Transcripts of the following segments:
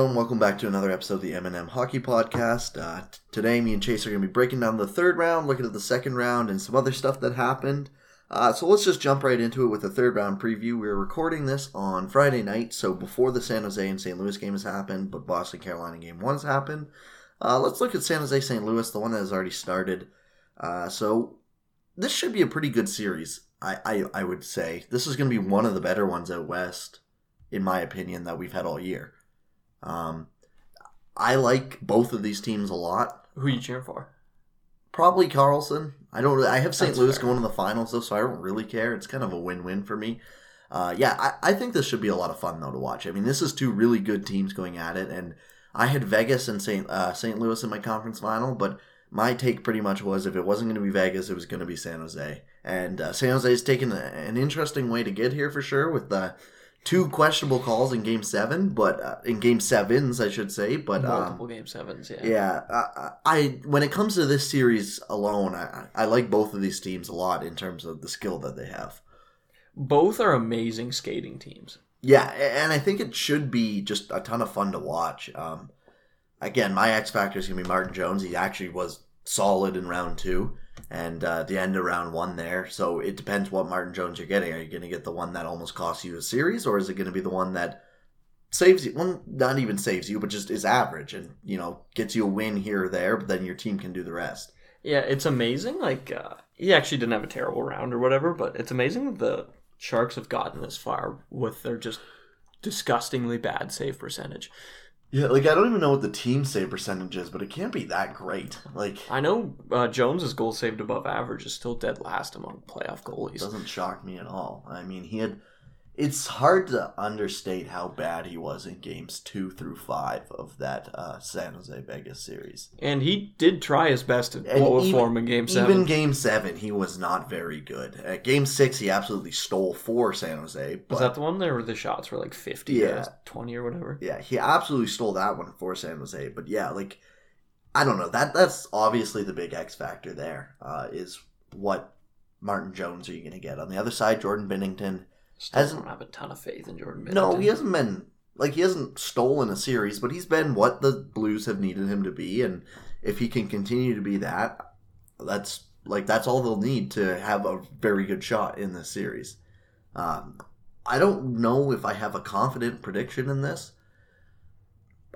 everyone. Welcome back to another episode of the M&M Hockey Podcast. Uh, t- today, me and Chase are going to be breaking down the third round, looking at the second round, and some other stuff that happened. Uh, so let's just jump right into it with the third round preview. We're recording this on Friday night, so before the San Jose and St. Louis game has happened, but Boston Carolina game one has happened. Uh, let's look at San Jose St. Louis, the one that has already started. Uh, so this should be a pretty good series, I, I, I would say. This is going to be one of the better ones out west, in my opinion, that we've had all year. Um, I like both of these teams a lot. Who you cheering for? Probably Carlson. I don't. Really, I have St. That's Louis fair. going to the finals though, so I don't really care. It's kind of a win-win for me. Uh, yeah, I, I think this should be a lot of fun though to watch. I mean, this is two really good teams going at it, and I had Vegas and St. Uh, St. Louis in my conference final, but my take pretty much was if it wasn't going to be Vegas, it was going to be San Jose. And uh, San Jose has taken a, an interesting way to get here for sure with the two questionable calls in Game Seven, but uh, in Game Sevens, I should say. But um, Multiple game sevens, yeah. yeah, I, I when it comes to this series alone, I, I like both of these teams a lot in terms of the skill that they have. Both are amazing skating teams. Yeah, and I think it should be just a ton of fun to watch. Um, again, my X factor is gonna be Martin Jones. He actually was solid in round two, and uh, the end of round one there. So it depends what Martin Jones you're getting. Are you gonna get the one that almost costs you a series, or is it gonna be the one that saves you? Well, not even saves you, but just is average and you know gets you a win here or there, but then your team can do the rest. Yeah, it's amazing. Like, uh, he actually didn't have a terrible round or whatever, but it's amazing the Sharks have gotten this far with their just disgustingly bad save percentage. Yeah, like I don't even know what the team save percentage is, but it can't be that great. Like I know uh, Jones's goal saved above average is still dead last among playoff goalies. doesn't shock me at all. I mean, he had. It's hard to understate how bad he was in games two through five of that uh, San Jose Vegas series. And he did try his best to blow a form in game seven. Even game seven, he was not very good. At game six, he absolutely stole for San Jose. But Was that the one there where the shots were like 50 Yeah. or 20 or whatever? yeah, he absolutely stole that one for San Jose. But yeah, like I don't know that that's obviously the big X factor there uh, is what Martin Jones are you going to get on the other side? Jordan Binnington. Still Hasn't- don't have a ton of faith in Jordan No, he hasn't been like he hasn't stolen a series, but he's been what the Blues have needed him to be, and if he can continue to be that, that's like that's all they'll need to have a very good shot in this series. Um, I don't know if I have a confident prediction in this.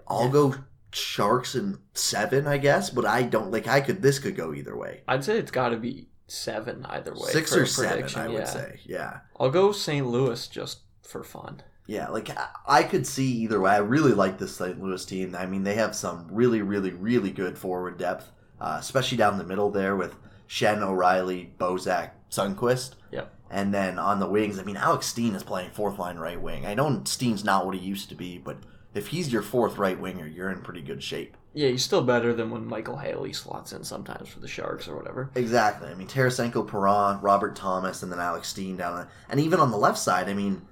I'll Yeah. go Sharks in seven, I guess, but I don't like. I could this could go either way. I'd say it's got to be seven either way. Six or seven, prediction, I would yeah. say. Yeah. I'll go St. Louis just for fun. Yeah, like I- I could see either way. I really like this St. Louis team. I mean, they have some really, really, really good forward depth, uh, especially down the middle there with Schenn, O'Reilly, Bozak, Sundqvist. Yep. And then on the wings, I mean, Alex Steen is playing fourth line right wing. I know Steen's not what he used to be, but if he's your fourth right winger, you're in pretty good shape. Yeah, he's still better than when Micheal Haley slots in sometimes for the Sharks or whatever. Exactly. I mean, Tarasenko, Perron, Robert Thomas, and then Alex Steen down there. And even on the left side, I mean,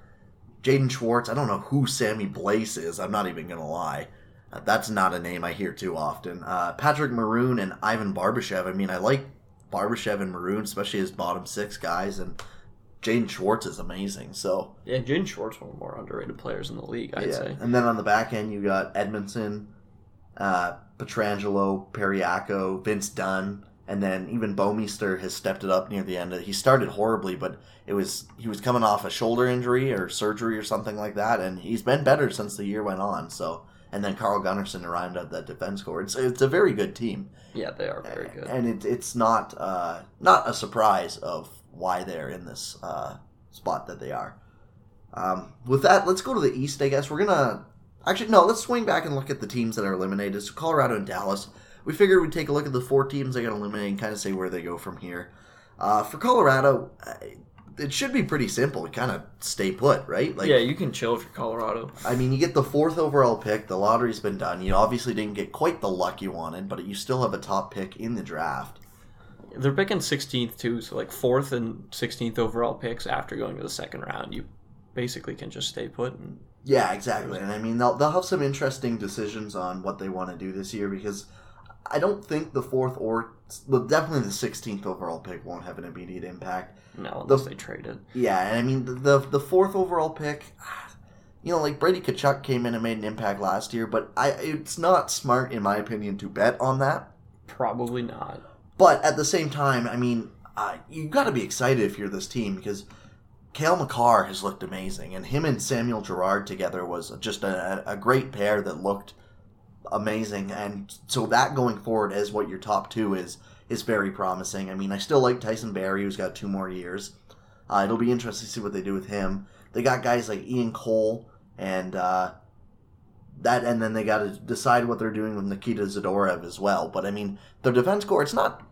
Jaden Schwartz. I don't know who Sammy Blais is. I'm not even going to lie. Uh, that's not a name I hear too often. Uh, Patrick Maroon and Ivan Barbashev. I mean, I like Barbashev and Maroon, especially as bottom six guys. And Jaden Schwartz is amazing. So, Yeah, Jaden Schwartz one of the more underrated players in the league, I'd yeah. say. And then on the back end, you got Edmundson, uh, Pietrangelo, Parayko, Vince Dunn, and then even Bouwmeester has stepped it up near the end. He started horribly, but it was he was coming off a shoulder injury or surgery or something like that, and he's been better since the year went on. So, and then Carl Gunnarsson to round out that defense core. It's it's a very good team, Yeah, they are very good. and it, it's not uh, not a surprise of why they're in this uh, spot that they are. Um, with that, let's go to the East. I guess we're gonna actually no. Let's swing back and look at the teams that are eliminated. So Colorado and Dallas. We figured we'd take a look at the four teams that got eliminated and kind of say where they go from here. Uh, for Colorado, it should be pretty simple. We kind of stay put, right? Like, yeah, you can chill if you're Colorado. I mean, you get the fourth overall pick. The lottery's been done. You obviously didn't get quite the luck you wanted, but you still have a top pick in the draft. They're picking 16th too, so like fourth and 16th overall picks after going to the second round. You basically can just stay put. And Yeah, exactly. And I mean, they'll, they'll have some interesting decisions on what they want to do this year because I don't think the fourth or, well, definitely the 16th overall pick won't have an immediate impact. no, unless they trade it. Yeah, and I mean, the, the, the fourth overall pick, you know, like Brady Tkachuk came in and made an impact last year, but I it's not smart in my opinion to bet on that. Probably not. But at the same time, I mean, uh, you got to be excited if you're this team because Cale Makar has looked amazing, and him and Samuel Girard together was just a, a great pair that looked amazing. And so that going forward as what your top two is is very promising. I mean, I still like Tyson Barrie, who's got two more years. Uh, it'll be interesting to see what they do with him. They got guys like Ian Cole and uh, that, and then they got to decide what they're doing with Nikita Zadorov as well. But I mean, their defense core, it's not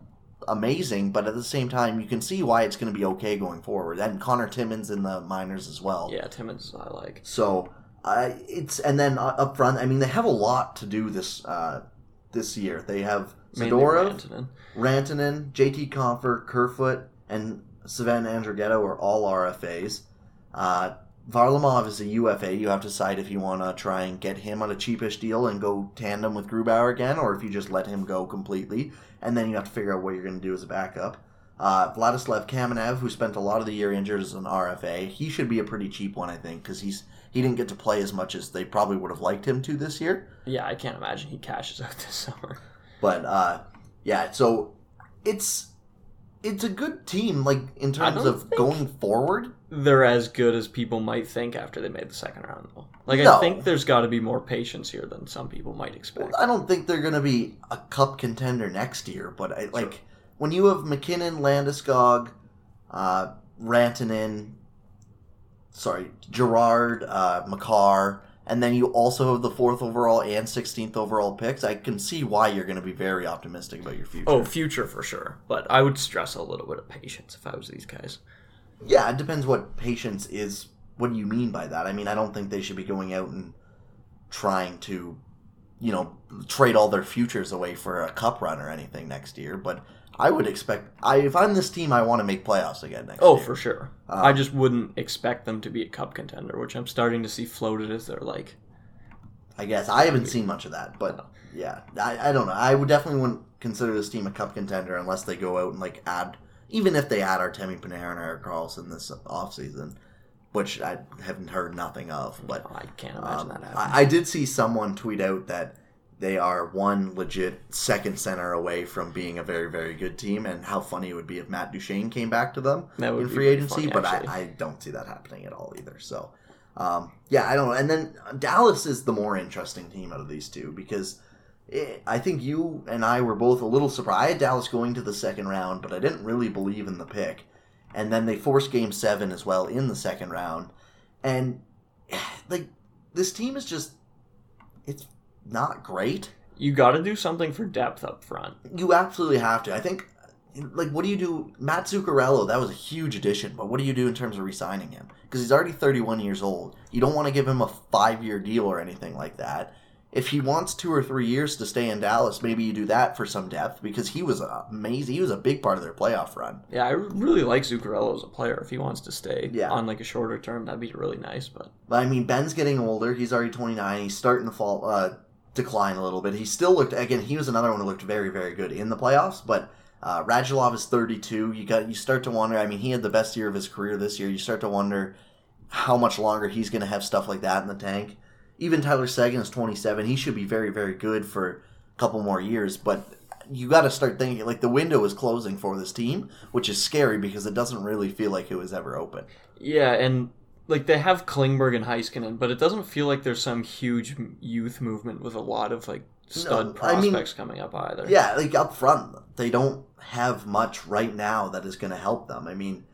amazing, but at the same time, you can see why it's going to be okay going forward. And Conor Timmins in the minors as well. Yeah, Timmins I like. So uh, it's and then uh, up front, I mean, they have a lot to do this uh, this year. They have Zadorov, Rantanen. Rantanen, JT Compher, Kerfoot, and Sven Andrighetto are all RFAs. Uh, Varlamov is a UFA. You have to decide if you want to try and get him on a cheapish deal and go tandem with Grubauer again, or if you just let him go completely. And then you have to figure out what you're going to do as a backup. Uh, Vladislav Kamenev, who spent a lot of the year injured as an RFA, he should be a pretty cheap one, I think, because he's he didn't get to play as much as they probably would have liked him to this year. Yeah, I can't imagine he cashes out this summer. But uh, yeah, so it's it's a good team, like in terms of think- going forward. They're as good as people might think after they made the second round, though. Like, No. I think there's got to be more patience here than some people might expect. I don't think they're going to be a cup contender next year, but I, like when you have MacKinnon, Landeskog, uh, Rantanen, sorry, Girard, uh, Makar, and then you also have the fourth overall and 16th overall picks, I can see why you're going to be very optimistic about your future. Oh, future for sure. But I would stress a little bit of patience if I was these guys. Yeah, it depends what patience is. What do you mean by that? I mean, I don't think they should be going out and trying to, you know, trade all their futures away for a cup run or anything next year. But I would expect, I if I'm this team, I want to make playoffs again next Oh, year. for sure. Um, I just wouldn't expect them to be a cup contender, which I'm starting to see floated as they're like. I guess I haven't seen much of that, but yeah, I, I don't know. I would definitely wouldn't consider this team a cup contender unless they go out and like add, even if they add Artemi Panarin or Erik Karlsson this offseason, which I haven't heard nothing of. But I can't imagine Um, that happening. I, I did see someone tweet out that they are one legit second center away from being a very, very good team, and how funny it would be if Matt Duchene came back to them in free agency. funny, but. I, I don't see that happening at all either. So, um, yeah, I don't know. And then Dallas is the more interesting team out of these two because. I think you and I were both a little surprised. I had Dallas going to the second round, but I didn't really believe in the pick. And then they forced Game Seven as well in the second round, and like this team is just it's not great. you got to do something for depth up front. You absolutely have to. I think like what do you do Matt Zuccarello, that was a huge addition, but what do you do in terms of re-signing him? Because he's already 31 years old. You don't want to give him a 5-year deal or anything like that. If he wants 2 or 3 years to stay in Dallas, maybe you do that for some depth because he was amazing. He was a big part of their playoff run. Yeah, I really like Zuccarello as a player. If he wants to stay Yeah. on like a shorter term, that'd be really nice. But But I mean, Benn's getting older. He's already 29. He's starting to fall, uh, decline a little bit. He still looked again. He was another one who looked very, very good in the playoffs. But uh, Radulov is 32. You got you start to wonder. I mean, he had the best year of his career this year. You start to wonder how much longer he's going to have stuff like that in the tank. Even Tyler Seguin is 27. He should be very, very good for a couple more years. But you got to start thinking like the window is closing for this team, which is scary because it doesn't really feel like it was ever open. yeah, and like they have Klingberg and Heiskanen, but it doesn't feel like there's some huge youth movement with a lot of like stud No, I mean- prospects coming up either. Yeah, like up front, they don't have much right now that is going to help them. I mean,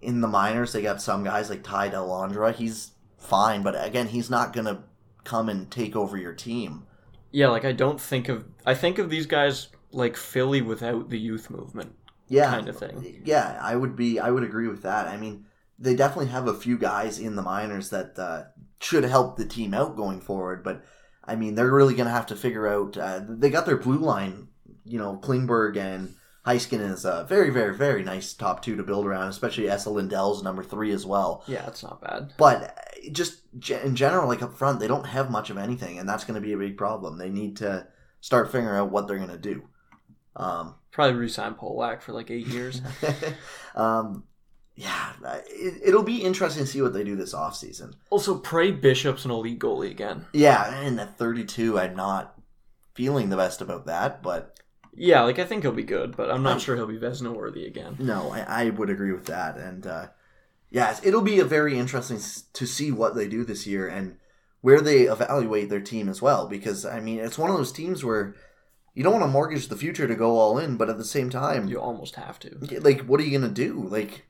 in the minors, they got some guys like Ty Dellandrea. He's fine, but again, he's not going to come and take over your team. Yeah, like I don't think of I think of these guys like Philly without the youth movement Yeah, kind of thing. yeah, I would be. I would agree with that. I mean, they definitely have a few guys in the minors that uh, should help the team out going forward. But I mean, they're really going to have to figure out. Uh, they got their blue line. You know, Klingberg and Heiskanen is a very, very, very nice top two to build around. Especially Esa Lindell's number three as well. Yeah, it's not bad. But uh, just in general, like up front, they don't have much of anything, and that's going to be a big problem. They need to start figuring out what they're going to do. Um, Probably resign Polak for like eight years. um, yeah, it, it'll be interesting to see what they do this offseason. Also, pray Bishop's an elite goalie again. Yeah, and at 32, I'm not feeling the best about that, but Yeah, like I think he'll be good, but I'm not Um, sure he'll be Vezina worthy again. no, I, I would agree with that. And uh, yes, it'll be a very interesting s- to see what they do this year and where they evaluate their team as well. Because I mean, it's one of those teams where you don't want to mortgage the future to go all in, but at the same time, You almost have to. like what are you gonna do like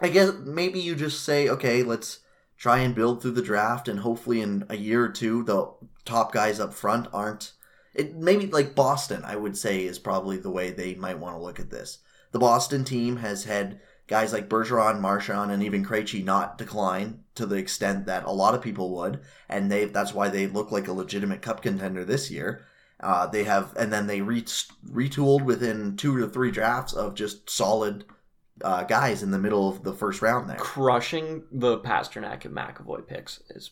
i guess maybe you just say okay let's try and build through the draft and hopefully in a year or two the top guys up front aren't it maybe like boston i would say is probably the way they might want to look at this the boston team has had guys like bergeron marchand and even Krejci not decline to the extent that a lot of people would and they that's why they look like a legitimate cup contender this year uh, they have, and then they re- retooled within two to three drafts of just solid uh, guys in the middle of the first round there. Crushing the Pastrnak and McAvoy picks is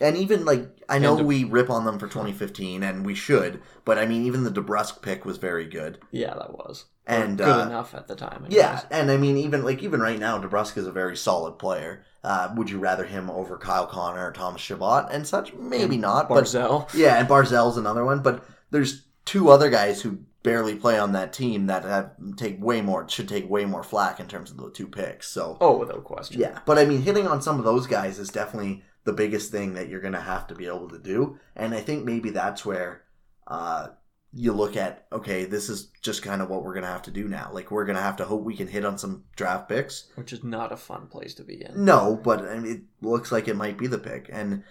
And even like, I know And- we rip on them for 2015, and we should, but I mean, even the DeBrusk pick was very good. yeah, that was And good uh, enough at the time. anyways. yeah, and I mean, even like even right now, DeBrusk is a very solid player. Uh, would you rather him over Kyle Connor or Thomas Chabot and such? Maybe not, but Barzal. Yeah, and Barzal's another one, but there's two other guys who barely play on that team that have take way more should take way more flack in terms of the two picks. So Oh, without question. yeah, but I mean, hitting on some of those guys is definitely the biggest thing that you're going to have to be able to do, and I think maybe that's where uh, you look at okay, this is just kind of what we're going to have to do now. Like we're going to have to hope we can hit on some draft picks. Which is not a fun place to be in. No, but I mean, it looks like it might be the pick, and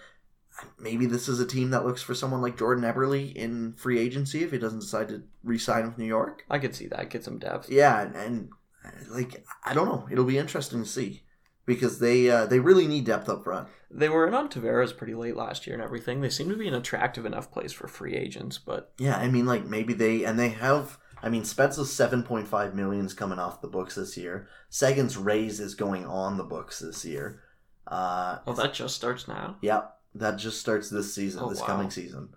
maybe this is a team that looks for someone like Jordan Eberle in free agency if he doesn't decide to re-sign with New York. I could see that. Get some depth. Yeah, and, and like I don't know, it'll be interesting to see because they uh, they really need depth up front. They were in on Tavares pretty late last year and everything. They seem to be an attractive enough place for free agents, but Yeah, I mean, like maybe they and they have. I mean, Spezza's seven point five millions coming off the books this year. Seguin's raise is going on the books this year. Uh, oh, that just starts now. Yeah, that just starts this season, Oh, this wow. coming season.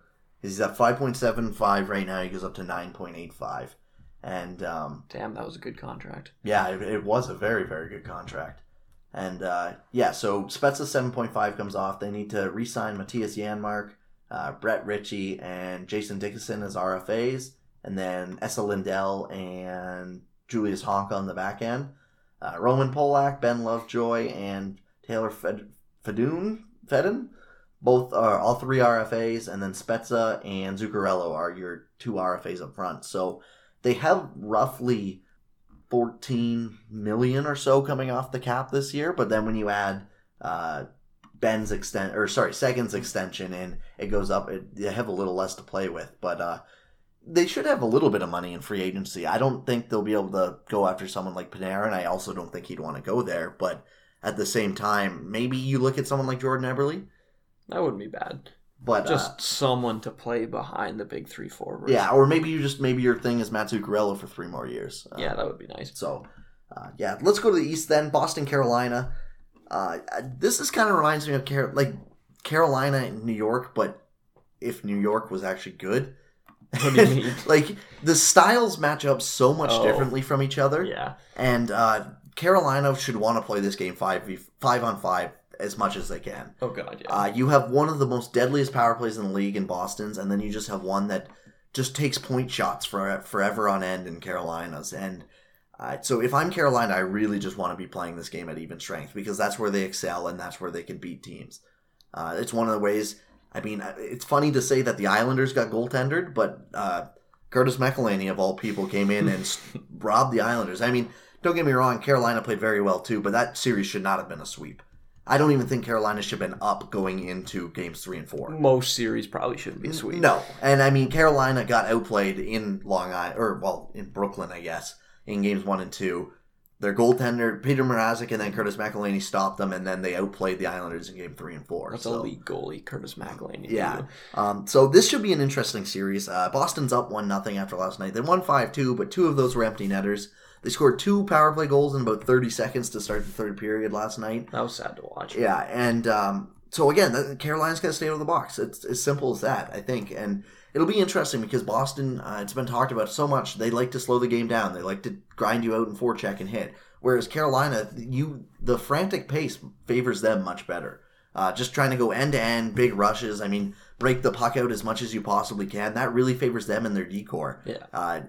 He's at 5.75 right now. He goes up to 9.85. And um, Damn, that was a good contract. yeah, it, it was a very, very good contract. And uh, yeah, so Spezza 7.5 comes off. They need to re sign Mattias Janmark, uh, Brett Ritchie, and Jason Dickinson as RFAs. And then Esa Lindell and Julius Honka on the back end. Uh, Roman Polak, Ben Lovejoy, and Taylor Fed- Fedun. Both are all three RFAs, and then Spezza and Zuccarello are your two RFAs up front. So they have roughly 14 million or so coming off the cap this year. But then when you add uh, Benn's extent or sorry, Seguin's extension in, it goes up. It, they have a little less to play with, but uh, they should have a little bit of money in free agency. I don't think they'll be able to go after someone like Panera, and I also don't think he'd want to go there. But at the same time, maybe you look at someone like Jordan Eberle. That wouldn't be bad. But Just uh, someone to play behind the big three forwards. yeah, or maybe you just maybe your thing is Matt Zuccarello for three more years. Uh, yeah, that would be nice. So, uh, yeah, let's go to the East then. Boston, Carolina. Uh, this is kind of reminds me of Car- like Carolina and New York, but if New York was actually good. What do you mean? like the styles match up so much Oh. differently from each other, Yeah, and uh, Carolina should want to play this game five v five on five as much as they can. Oh god, yeah. Uh, you have one of the most deadliest power plays in the league in Boston's, and then you just have one that just takes point shots for forever on end in Carolina's. And uh, so, if I'm Carolina, I really just want to be playing this game at even strength because that's where they excel and that's where they can beat teams. Uh, it's one of the ways. I mean, uh, it's funny to say that the Islanders got goaltendered, but uh, Curtis McElhinney of all people came in and robbed the Islanders. I mean, don't get me wrong, Carolina played very well too, but that series should not have been a sweep. I don't even think Carolina should have been up going into games three and four. Most series probably shouldn't be sweet. No, and I mean Carolina got outplayed in Long Island, or well, in Brooklyn, I guess, in games one and two. Their goaltender Peter Mrazek and then Curtis McElhinney stopped them, and then they outplayed the Islanders in game three and four. That's so. a league goalie, Curtis McElhinney. Yeah. Um, so this should be an interesting series. Uh, Boston's up one nothing after last night. They won five two, but two of those were empty netters. They scored two power play goals in about thirty seconds to start the third period last night. That was sad to watch. Yeah, and um, so again, the- Carolina's got to stay out of the box. It's as simple as that, I think. And it'll be interesting because Boston, uh, it's been talked about so much. They like to slow the game down. They like to grind you out and forecheck and hit. Whereas Carolina, you the frantic pace favors them much better. Uh, just trying to go end to end, big rushes. I mean, break the puck out as much as you possibly can. That really favors them and their decor. Yeah. Uh,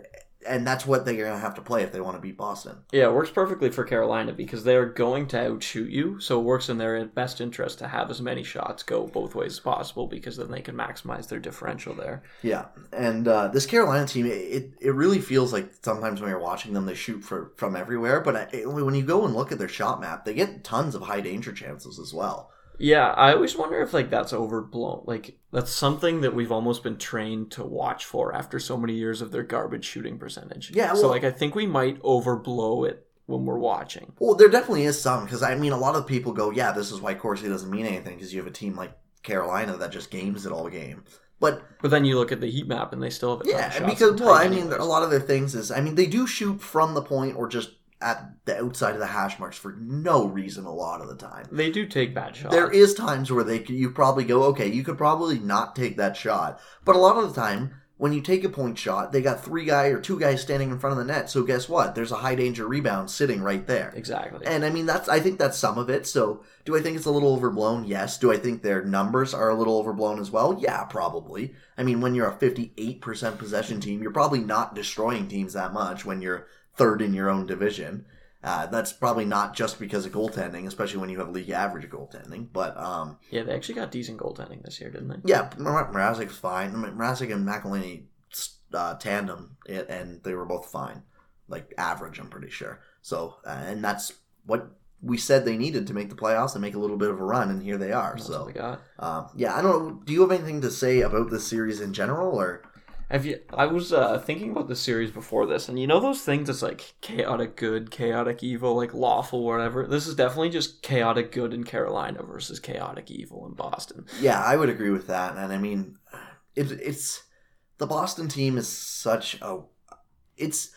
and that's what they're going to have to play if they want to beat Boston. Yeah, it works perfectly for Carolina because they're going to outshoot you, so it works in their best interest to have as many shots go both ways as possible because then they can maximize their differential there. Yeah, and uh, this Carolina team, it, it really feels like sometimes when you're watching them, they shoot for, from everywhere. But it, when you go and look at their shot map, they get tons of high danger chances as well. Yeah, I always wonder if like that's overblown. Like that's something that we've almost been trained to watch for after so many years of their garbage shooting percentage. Yeah, so like I think we might overblow it when we're watching. Well, there definitely is some because I mean, a lot of people go, "Yeah, this is why Corsi doesn't mean anything," because you have a team like Carolina that just games it all game. But But then you look at the heat map and they still have a yeah, because well, I mean, anyways. a lot of their things is, I mean, they do shoot from the point or just at the outside of the hash marks for no reason a lot of the time. they do take bad shots. There is times where they you probably go, okay, you could probably not take that shot, but a lot of the time when you take a point shot, they got three guy or two guys standing in front of the net. So guess what? There's a high danger rebound sitting right there. exactly. And I mean that's I think that's some of it. So do I think it's a little overblown? Yes. Do I think their numbers are a little overblown as well? Yeah, probably. I mean when you're a 58% possession team, you're probably not destroying teams that much when you're third in your own division. Uh, that's probably not just because of goaltending, especially when you have league average goaltending. But um, yeah, they actually got decent goaltending this year, didn't they? yeah, Mra- Mrazek's fine. Mrazek and McElhinney uh, tandem, it, and they were both fine, like average. I'm pretty sure. So, uh, and that's what we said they needed to make the playoffs and make a little bit of a run, and here they are. That's So, um, yeah, I don't know. Do you have anything to say about this series in general, or Have you? I was uh, thinking about the series before this, and you know those things that's like chaotic good, chaotic evil, like lawful, whatever. This is definitely just chaotic good in Carolina versus chaotic evil in Boston. Yeah, I would agree with that. And I mean, it, it's the Boston team is such a it's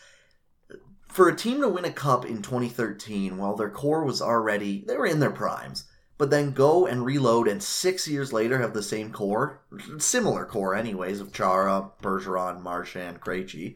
for a team to win a cup in 2013 while their core was already they were in their primes but then go and reload and six years later have the same core similar core anyways of chara bergeron marchand Krejci.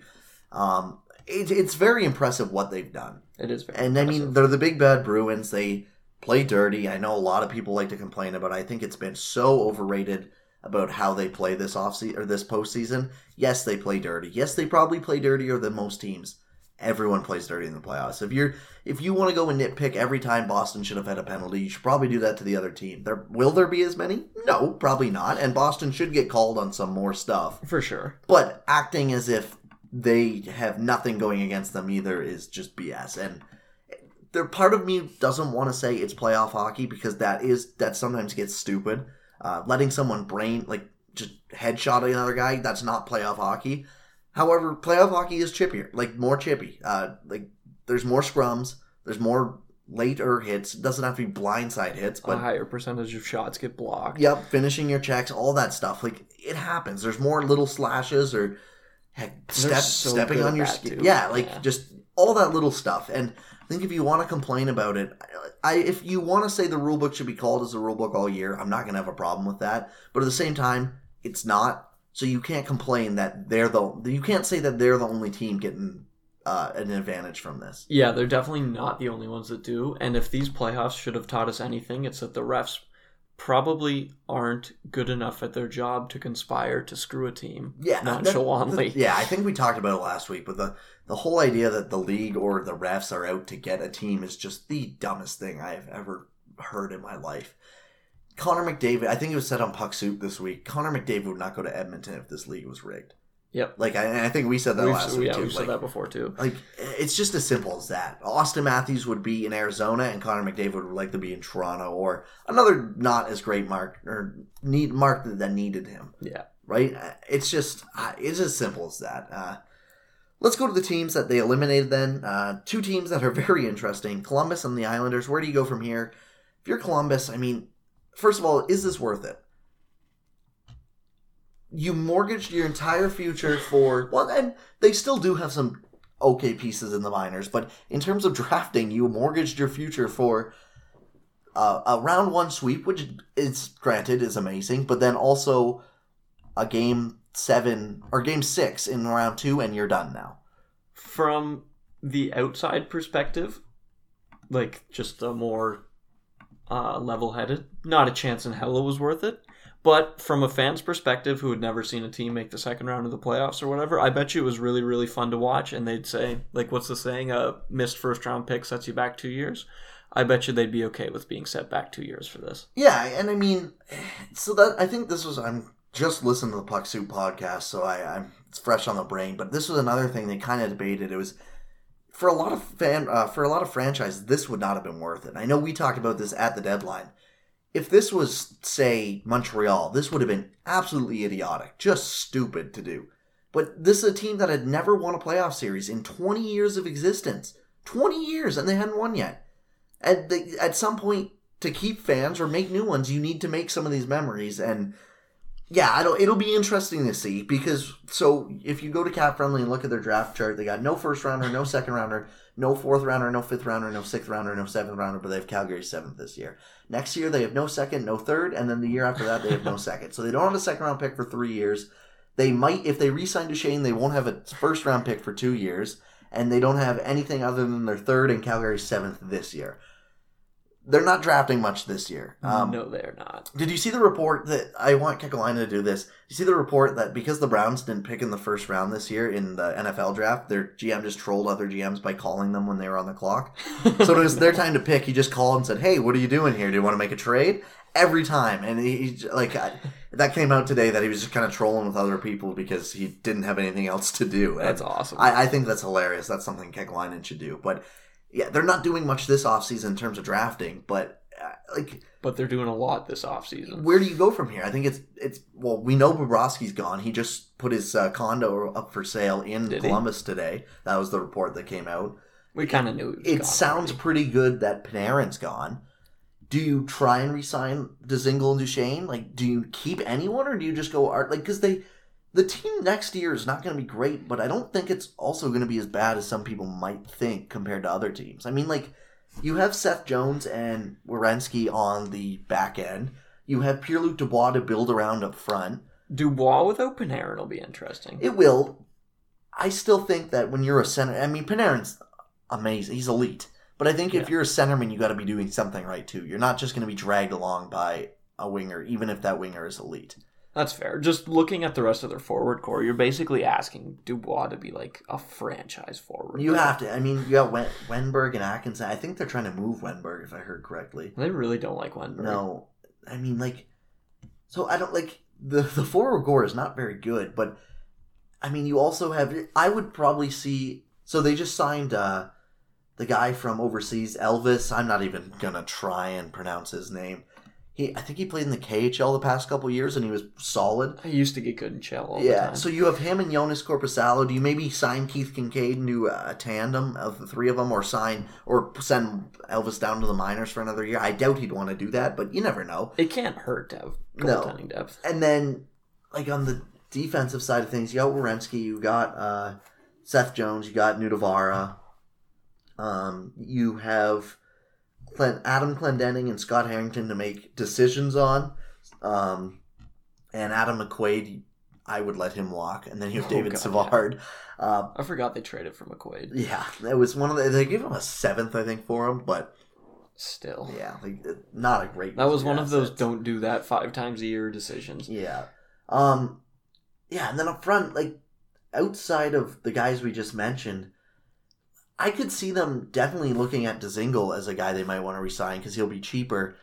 um it, it's very impressive what they've done It is very. and I mean, they're the big bad Bruins. They play dirty. I know a lot of people like to complain about. it. I think it's been so overrated about how they play this off or this postseason. Yes, they play dirty. Yes, they probably play dirtier than most teams. Everyone plays dirty in the playoffs. If you're if you want to go and nitpick every time Boston should have had a penalty, you should probably do that to the other team. There will there be as many? No, probably not. And Boston should get called on some more stuff. for sure. But acting as if they have nothing going against them either is just BS. And there part of me doesn't want to say it's playoff hockey because that is that sometimes gets stupid. Uh, letting someone brain like just headshot another guy that's not playoff hockey. However, playoff hockey is chippier, like more chippy. Uh, like there's more scrums, there's more later hits. It doesn't have to be blindside hits, a but higher percentage of shots get blocked. Yep, finishing your checks, all that stuff. Like it happens. There's more little slashes or heck, step, so stepping on your skin. too. Yeah, like Yeah. just all that little stuff. And I think if you want to complain about it, I if you want to say the rule book should be called as a rule book all year, I'm not gonna have a problem with that. But at the same time, it's not. So you can't complain that they're the you can't say that they're the only team getting uh, an advantage from this. Yeah, they're definitely not the only ones that do. And if these playoffs should have taught us anything, it's that the refs probably aren't good enough at their job to conspire to screw a team Yeah, that- nonchalantly. that- yeah, I think we talked about it last week, but the the whole idea that the league or the refs are out to get a team is just the dumbest thing I've ever heard in my life. Connor McDavid, I think it was said on Puck Soup this week. Connor McDavid would not go to Edmonton if this league was rigged. Yep. Like, I, I think we said that We've, last week yeah, too. we've said that before too. like, it's just as simple as that. Auston Matthews would be in Arizona, and Connor McDavid would like to be in Toronto, or another not as great mark or need mark that needed him Yeah. right? Uh, It's just uh, it's as simple as that. Uh, let's go to the teams that they eliminated. Then uh, two teams that are very interesting: Columbus and the Islanders. Where do you go from here? If you're Columbus, I mean, first of all, is this worth it? You mortgaged your entire future for well, and they still do have some okay pieces in the minors, but in terms of drafting, you mortgaged your future for uh, a round one sweep, which is granted is amazing, but then also a game seven or game six in round two, and you're done now. From the outside perspective, like just a more uh, level-headed. Not a chance in hell it was worth it. But from a fan's perspective who had never seen a team make the second round of the playoffs or whatever, I bet you it was really, really fun to watch. And they'd say, like, what's the saying? A missed first round pick sets you back two years. I bet you they'd be okay with being set back two years for this. Yeah, and I mean, so that I think this was I'm just listening to the Puck Soup podcast, so I, I'm it's fresh on the brain. But this was another thing they kind of debated. It was for a lot of fan uh, for a lot of franchises, this would not have been worth it. I know we talked about this at the deadline. If this was say Montreal, this would have been absolutely idiotic, just stupid to do. But this is a team that had never won a playoff series in 20 years of existence. 20 years, and they hadn't won yet. At the, at some point, to keep fans or make new ones, you need to make some of these memories. And yeah, I don't. It'll be interesting to see because so if you go to Cap Friendly and look at their draft chart, they got no first rounder, no second rounder, no fourth rounder, no fifth rounder, no sixth rounder, no seventh rounder, but they have Calgary seventh this year. Next year they have no second, no third, and then the year after that they have no second. So they don't have a second round pick for three years. They might, if they re-sign Duchene, they won't have a first round pick for two years, and they don't have anything other than their third and Calgary seventh this year. They're not drafting much this year. Um, no, they're not. Did you see the report that I want Kekalainen to do this? You see the report that because the Browns didn't pick in the first round this year in the NFL draft, their GM just trolled other GMs by calling them when they were on the clock. so it was their time to pick. He just called and said, "Hey, what are you doing here? Do you want to make a trade?" Every time, and he, he like I, that came out today that he was just kind of trolling with other people because he didn't have anything else to do. And That's awesome. I, I think that's hilarious. That's something Kekalainen should do. But yeah, they're not doing much this offseason in terms of drafting, but uh, like but they're doing a lot this offseason. where do you go from here? I think it's it's well, we know Bobrovsky's gone. He just put his uh, condo up for sale in Did he? Columbus today. That was the report that came out. We kind of knew he was It gone sounds already. pretty good that Panarin's gone. Do you try and resign Dzingel and Duchene? Like, do you keep anyone, or do you just go art? Like, because they, the team next year is not going to be great, but I don't think it's also going to be as bad as some people might think compared to other teams. I mean, like, you have Seth Jones and Werenski on the back end. You have Pierre Luc Dubois to build around up front. Dubois without Panarin will be interesting. It will. I still think that when you're a center, I mean, Panarin's amazing. He's elite. But I think if you're a centerman, you got to be doing something right too. You're not just going to be dragged along by a winger, even if that winger is elite. That's fair. Just looking at the rest of their forward core, you're basically asking Dubois to be like a franchise forward. You have to. I mean, you got Wen- Wennberg and Atkinson. I think they're trying to move Wennberg, if I heard correctly. They really don't like Wennberg. No, I mean, like, so I don't like the the forward core is not very good, but I mean, you also have. I would probably see. So they just signed uh the guy from overseas, Elvis. I'm not even gonna try and pronounce his name. He, I think he played in the KHL the past couple years, and he was solid. I used to get good in shell all the Yeah, time. so you have him and Joonas Korpisalo. Do you maybe sign Keith Kinkaid and do a tandem of the three of them, or sign or send Elvis down to the minors for another year? I doubt he'd want to do that, but you never know. it can't hurt to have No. goaltending depth. And then, like on the defensive side of things, you got Werenski, you got uh, Seth Jones, you got Nutivaara. Um, you have Adam Clendenning and Scott Harrington to make decisions on. Um, and Adam McQuaid, I would let him walk. And then you have Oh, David God, Savard. Uh, I forgot they traded for McQuaid. yeah, that was one of the. They gave him a seventh, I think, for him, but Still. yeah, like, not a great. That was one of those don't do that five times a year decisions. Yeah. Um yeah, and then up front, like outside of the guys we just mentioned, I could see them definitely looking at Dzingel as a guy they might want to resign because he'll be cheaper.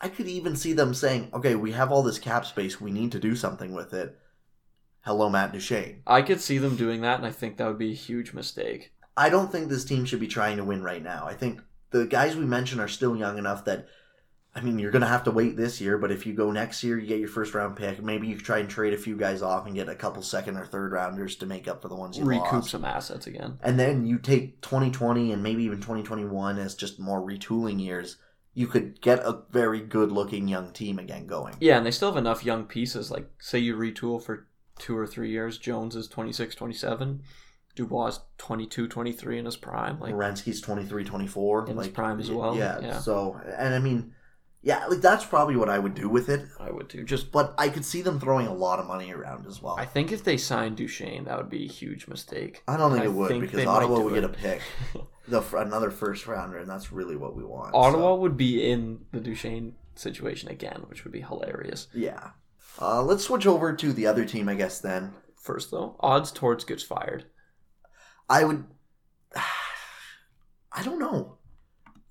I could even see them saying, "Okay, we have all this cap space. We need to do something with it." Hello, Matt Duchene. I could see them doing that, and I think that would be a huge mistake. I don't think this team should be trying to win right now. I think the guys we mentioned are still young enough that, I mean, you're going to have to wait this year, but if you go next year, you get your first round pick. Maybe you try and trade a few guys off and get a couple second or third rounders to make up for the ones you Recoup lost. some assets again. And then you take 2020 and maybe even 2021 as just more retooling years. You could get a very good looking young team again going. Yeah, and they still have enough young pieces. Like, say you retool for two or three years. Jones is 26, 27. Dubois is 22, 23 in his prime. Like, Werenski's 23, 24. In his prime as well, Yeah, yeah. So, and I mean, yeah, like that's probably what I would do with it. I would too. Just, But I could see them throwing a lot of money around as well. I I, think if they signed Duchene, that would be a huge mistake. I don't think I it would think because might Ottawa do would get it. a pick. the f- another first rounder, and that's really what we want. Ottawa so, would be in the Duchene situation again, which would be hilarious. yeah. Uh, let's switch over to the other team, I guess. Then First though, odds towards gets fired. I would. I don't know.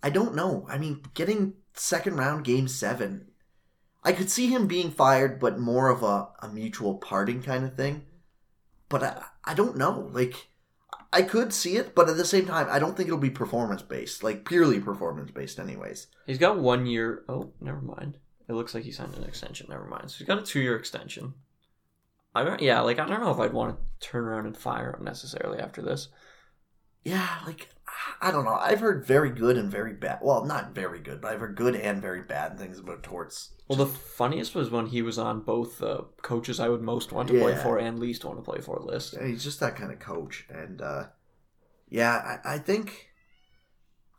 I don't know. I mean, getting second round game seven, I could see him being fired, but more of a, a mutual parting kind of thing. But I, I don't know. Like, I could see it, but at the same time, I don't think it'll be performance based, like purely performance based, anyways. He's got one year. Oh, never mind. It looks like he signed an extension. Never mind. So he's got a two year extension. I don't, yeah, like I don't know if I'd want to turn around and fire him necessarily after this. Yeah, like I don't know. I've heard very good and very bad. Well, not very good, but I've heard good and very bad things about Torts. Well, the funniest was when he was on both the coaches I would most want to play for and least want to play for list. Yeah, he's just that kind of coach, and uh, yeah, I, I think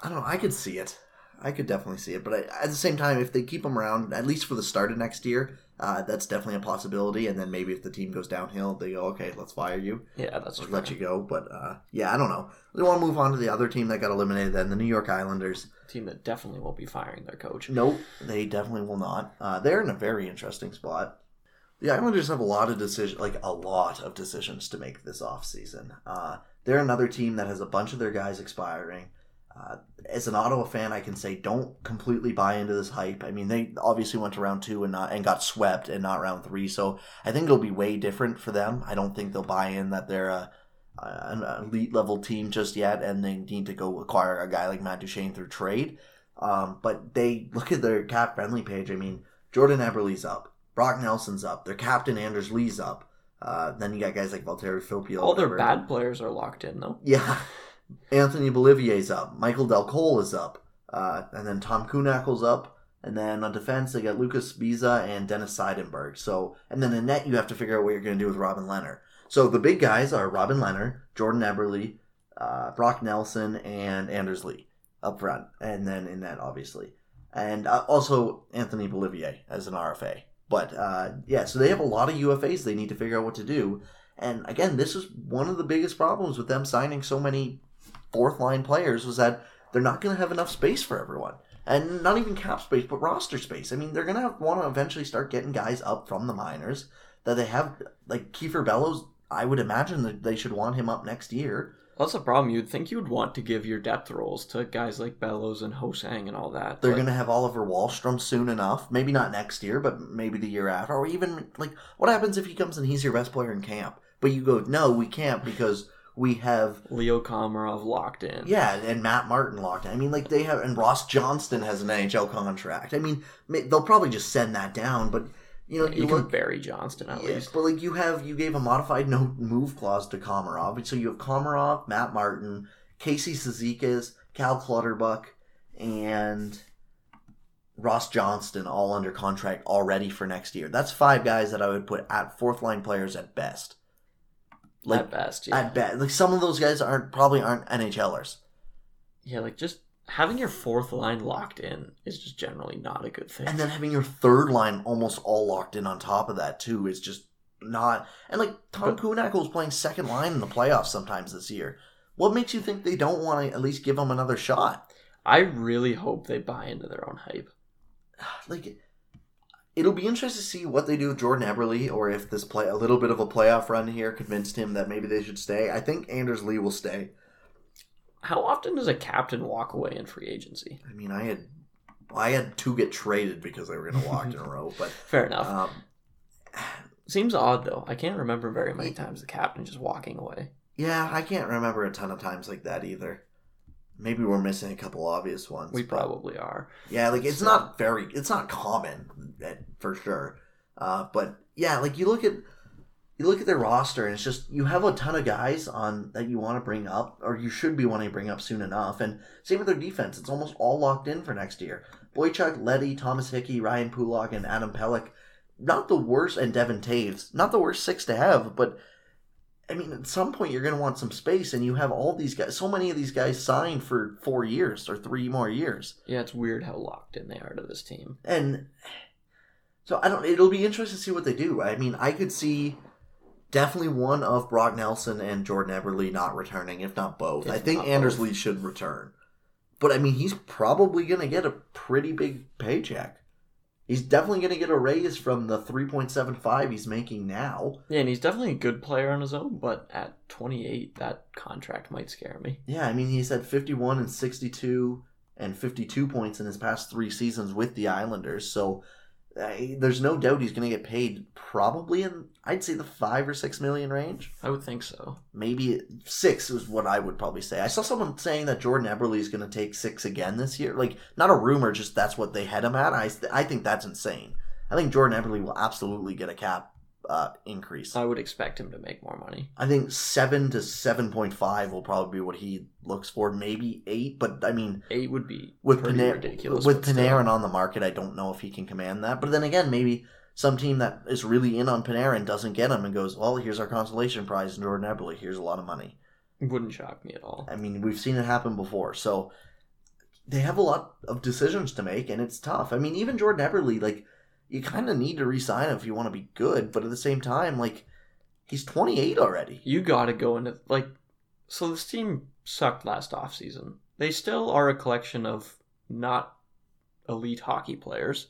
I don't know. I could see it. I could definitely see it, but I, at the same time, if they keep him around at least for the start of next year, uh, that's definitely a possibility. And then maybe if the team goes downhill, they go, okay, let's fire you, Yeah, that's true. let you go. But uh, yeah, I don't know. We want to move on to the other team that got eliminated. Then the New York Islanders. team that definitely won't be firing their coach. Nope, they definitely will not. Uh, they're in a very interesting spot. The Islanders have a lot of decision, like a lot of decisions to make this offseason. Uh, they're another team that has a bunch of their guys expiring. Uh, as an Ottawa fan, I can say don't completely buy into this hype. I mean, they obviously went to round two and not and got swept, and not round three. So I think it'll be way different for them. I don't think they'll buy in that they're a, an elite level team just yet, and they need to go acquire a guy like Matt Duchene through trade. Um, but they look at their cap friendly page. I mean, Jordan Eberle's up, Brock Nelson's up, their captain Anders Lee's up. Uh, then you got guys like Valtteri Filppula. All their bad players are locked in though. Yeah, Anthony Beauvillier's up, Michael Dal Colle is up, uh, and then Tom Kuhnhackl's up. And then on defense, they got Luca Sbisa and Dennis Seidenberg. So, and then in net, you have to figure out what you're going to do with Robin Lehner. So the big guys are Robin Lehner, Jordan Eberle, uh, Brock Nelson, and Anders Lee up front, and then in net, obviously, and uh, also Anthony Beauvillier as an RFA. But uh, yeah, so they have a lot of UFAs they need to figure out what to do. And again, this is one of the biggest problems with them signing so many fourth line players was that they're not going to have enough space for everyone. And not even cap space, but roster space. I mean, they're going to want to eventually start getting guys up from the minors that they have. Like Kiefer Bellows, I would imagine that they should want him up next year. That's a problem. You'd think you'd want to give your depth roles to guys like Bellows and Ho-Sang and all that. They're going to have Oliver Wahlstrom soon enough. Maybe not next year, but maybe the year after. Or even, like, what happens if he comes and he's your best player in camp? But you go, no, we can't because we have Leo Komarov locked in. Yeah, and Matt Martin locked. in. I mean, like they have, and Ross Johnston has an NHL contract. I mean, they'll probably just send that down, but you know, you, you, can bury Johnston at least. but like you have, you gave a modified no move clause to Komarov, so you have Komarov, Matt Martin, Casey Cizikas, Cal Clutterbuck, and Ross Johnston all under contract already for next year. That's five guys that I would put at fourth line players at best. Like at best, yeah. at best, like some of those guys aren't probably aren't NHLers. yeah, like just having your fourth line locked in is just generally not a good thing. And then having your third line almost all locked in on top of that too is just not. And like Tom But- Kuhnhackl is playing second line in the playoffs sometimes this year. What makes you think they don't want to at least give him another shot? I really hope they buy into their own hype. Like, it'll be interesting to see what they do with Jordan Eberle, or if this play a little bit of a playoff run here convinced him that maybe they should stay. I think Anders Lee will stay. How often does a captain walk away in free agency? I mean, I had I had two get traded because they were going to walk in a row, but Fair enough. um, Seems odd though. I can't remember very many times the captain just walking away. Yeah, I can't remember a ton of times like that either. Maybe we're missing a couple obvious ones. We probably are. yeah, like it's So- not very, it's not common eh, for sure. Uh, but yeah, like you look at you look at their roster, and it's just you have a ton of guys on that you want to bring up, or you should be wanting to bring up soon enough. And same with their defense; it's almost all locked in for next year. Boychuk, Leddy, Thomas Hickey, Ryan Pulock, and Adam Pelech. Not the worst, and Devon Toews. Not the worst six to have, but I mean, at some point you're going to want some space, and you have all these guys. So many of these guys signed for four years or three more years, Yeah, it's weird how locked in they are to this team. and so I don't. It'll be interesting to see what they do. I mean, I could see definitely one of Brock Nelson and Jordan Eberle not returning, if not both. If I think Anders both. Lee should return. But I mean, he's probably going to get a pretty big paycheck. He's definitely going to get a raise from the 3.75 he's making now. Yeah, and he's definitely a good player on his own, but at 28, that contract might scare me. Yeah, I mean, he's had 51 and 62 and 52 points in his past three seasons with the Islanders. So there's no doubt he's going to get paid probably in, I'd say, the five or six million range. I would think so. Maybe six is what I would probably say. I saw someone saying that Jordan Eberle is going to take six again this year. Like, not a rumor, just that's what they had him at. I, I think that's insane. I think Jordan Eberle will absolutely get a cap uh, increase. I would expect him to make more money. I think seven to seven point five will probably be what he looks for. Maybe eight, but I mean, Eight would be with pretty Pana- ridiculous. with still. Panarin on the market, I don't know if he can command that. But then again, maybe some team that is really in on Panarin doesn't get him and goes, "Well, here's our consolation prize, in Jordan Eberle. Here's a lot of money." wouldn't shock me at all. I mean, we've seen it happen before, so they have a lot of decisions to make, and it's tough. I mean, even Jordan Eberle, like, you kind of need to re-sign him if you want to be good, but at the same time, like, he's 28 already. You got to go into like so this team sucked last offseason. They still are a collection of not elite hockey players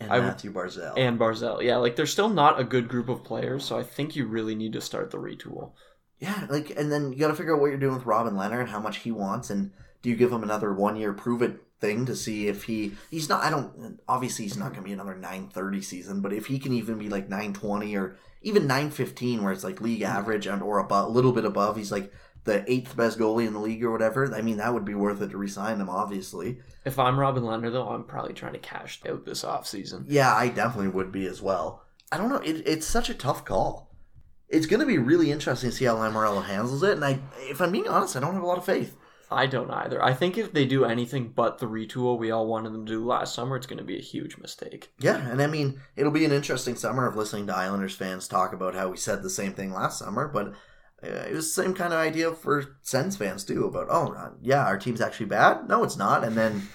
And I Matthew Barzal. and Barzal. Yeah, like they're still not a good group of players, so I think you really need to start the retool. Yeah, like, and then you got to figure out what you're doing with Robin Lehner and how much he wants, and do you give him another one year prove it thing to see if he he's not. I don't obviously he's not going to be another nine thirty season, but if he can even be like nine twenty or even nine fifteen, where it's like league mm. average and or above, a little bit above, he's like the eighth best goalie in the league or whatever. I mean, that would be worth it to resign him, obviously. If I'm Robin Lehner though, I'm probably trying to cash out this offseason. Yeah, I definitely would be as well. I don't know. It, it's such a tough call. It's going to be really interesting to see how Lamoriello handles it, and I, if I'm being honest, I don't have a lot of faith. I don't either. I think if they do anything but the retool we all wanted them to do last summer, it's going to be a huge mistake. Yeah, and I mean, it'll be an interesting summer of listening to Islanders fans talk about how we said the same thing last summer, but uh, it was the same kind of idea for Sens fans too about, oh, uh, yeah, our team's actually bad. No, it's not. And then